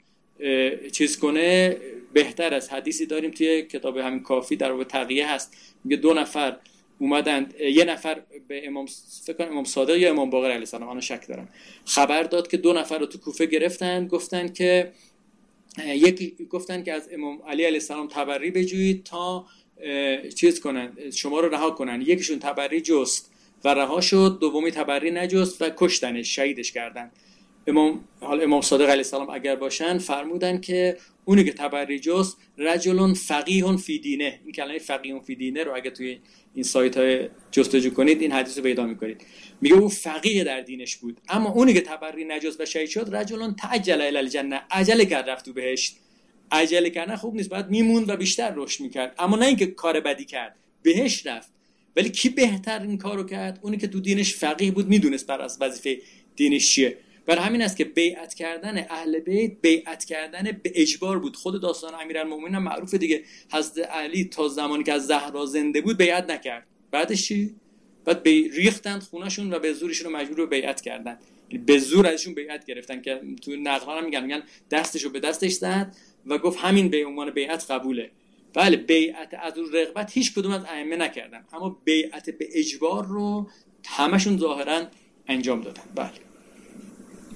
چیز کنه بهتر از حدیثی داریم توی کتاب همین کافی در به تقیه هست. میگه دو نفر اومدند یه نفر به امام فکر کنم امام صادق یا امام باقر علیه السلام انا شک دارم. خبر داد که دو نفر رو تو کوفه گرفتن گفتن که یکی گفتن که از امام علی علیه السلام تبری بجویید تا چیز کنن شما رو رها کنن. یکیشون تبری جست و رها شد دومی تبری نجست و کشتنش شهیدش کردن. امام حال امام صادق علیه السلام اگر باشن فرمودن که اونی که تبرجوس رجل فقیه فی دینه. این کلمه فقیه فی دینه رو اگه توی این سایت های جستجو کنید این حدیث رو پیدا می‌کنید. میگه او فقیه در دینش بود. اما اونی که تبری نجس و شهید شد رجل تعجل الی الجنه. عجله کرد رفت تو بهشت. عجله کردن خوب نیست بعد میموند و بیشتر رشد می‌کرد. اما نه اینکه کار بدی کرد بهش رفت. ولی کی بهتر این کارو کرد؟ اونی که تو دینش فقیه بود می‌دونست بر از وظیفه دینش چیه. برای همین است که بیعت کردن اهل بیت بیعت کردن به اجبار بود. خود داستان امیرالمومنین هم معروفه دیگه. حضرت علی تا زمانی که از زهرا زنده بود بیعت نکرد. بعدش چی؟ بعد بی ریختند خونشون و به زورشون رو مجبور به بیعت کردن. به زور ازشون بیعت گرفتن که تو نقل هم میگن میگن دستشو به دستش زد و گفت همین به عنوان بیعت قبوله. بله بیعت از رغبت هیچ کدوم از ائمه نکردن. اما بیعت به اجبار رو همشون ظاهرا انجام دادن. بله.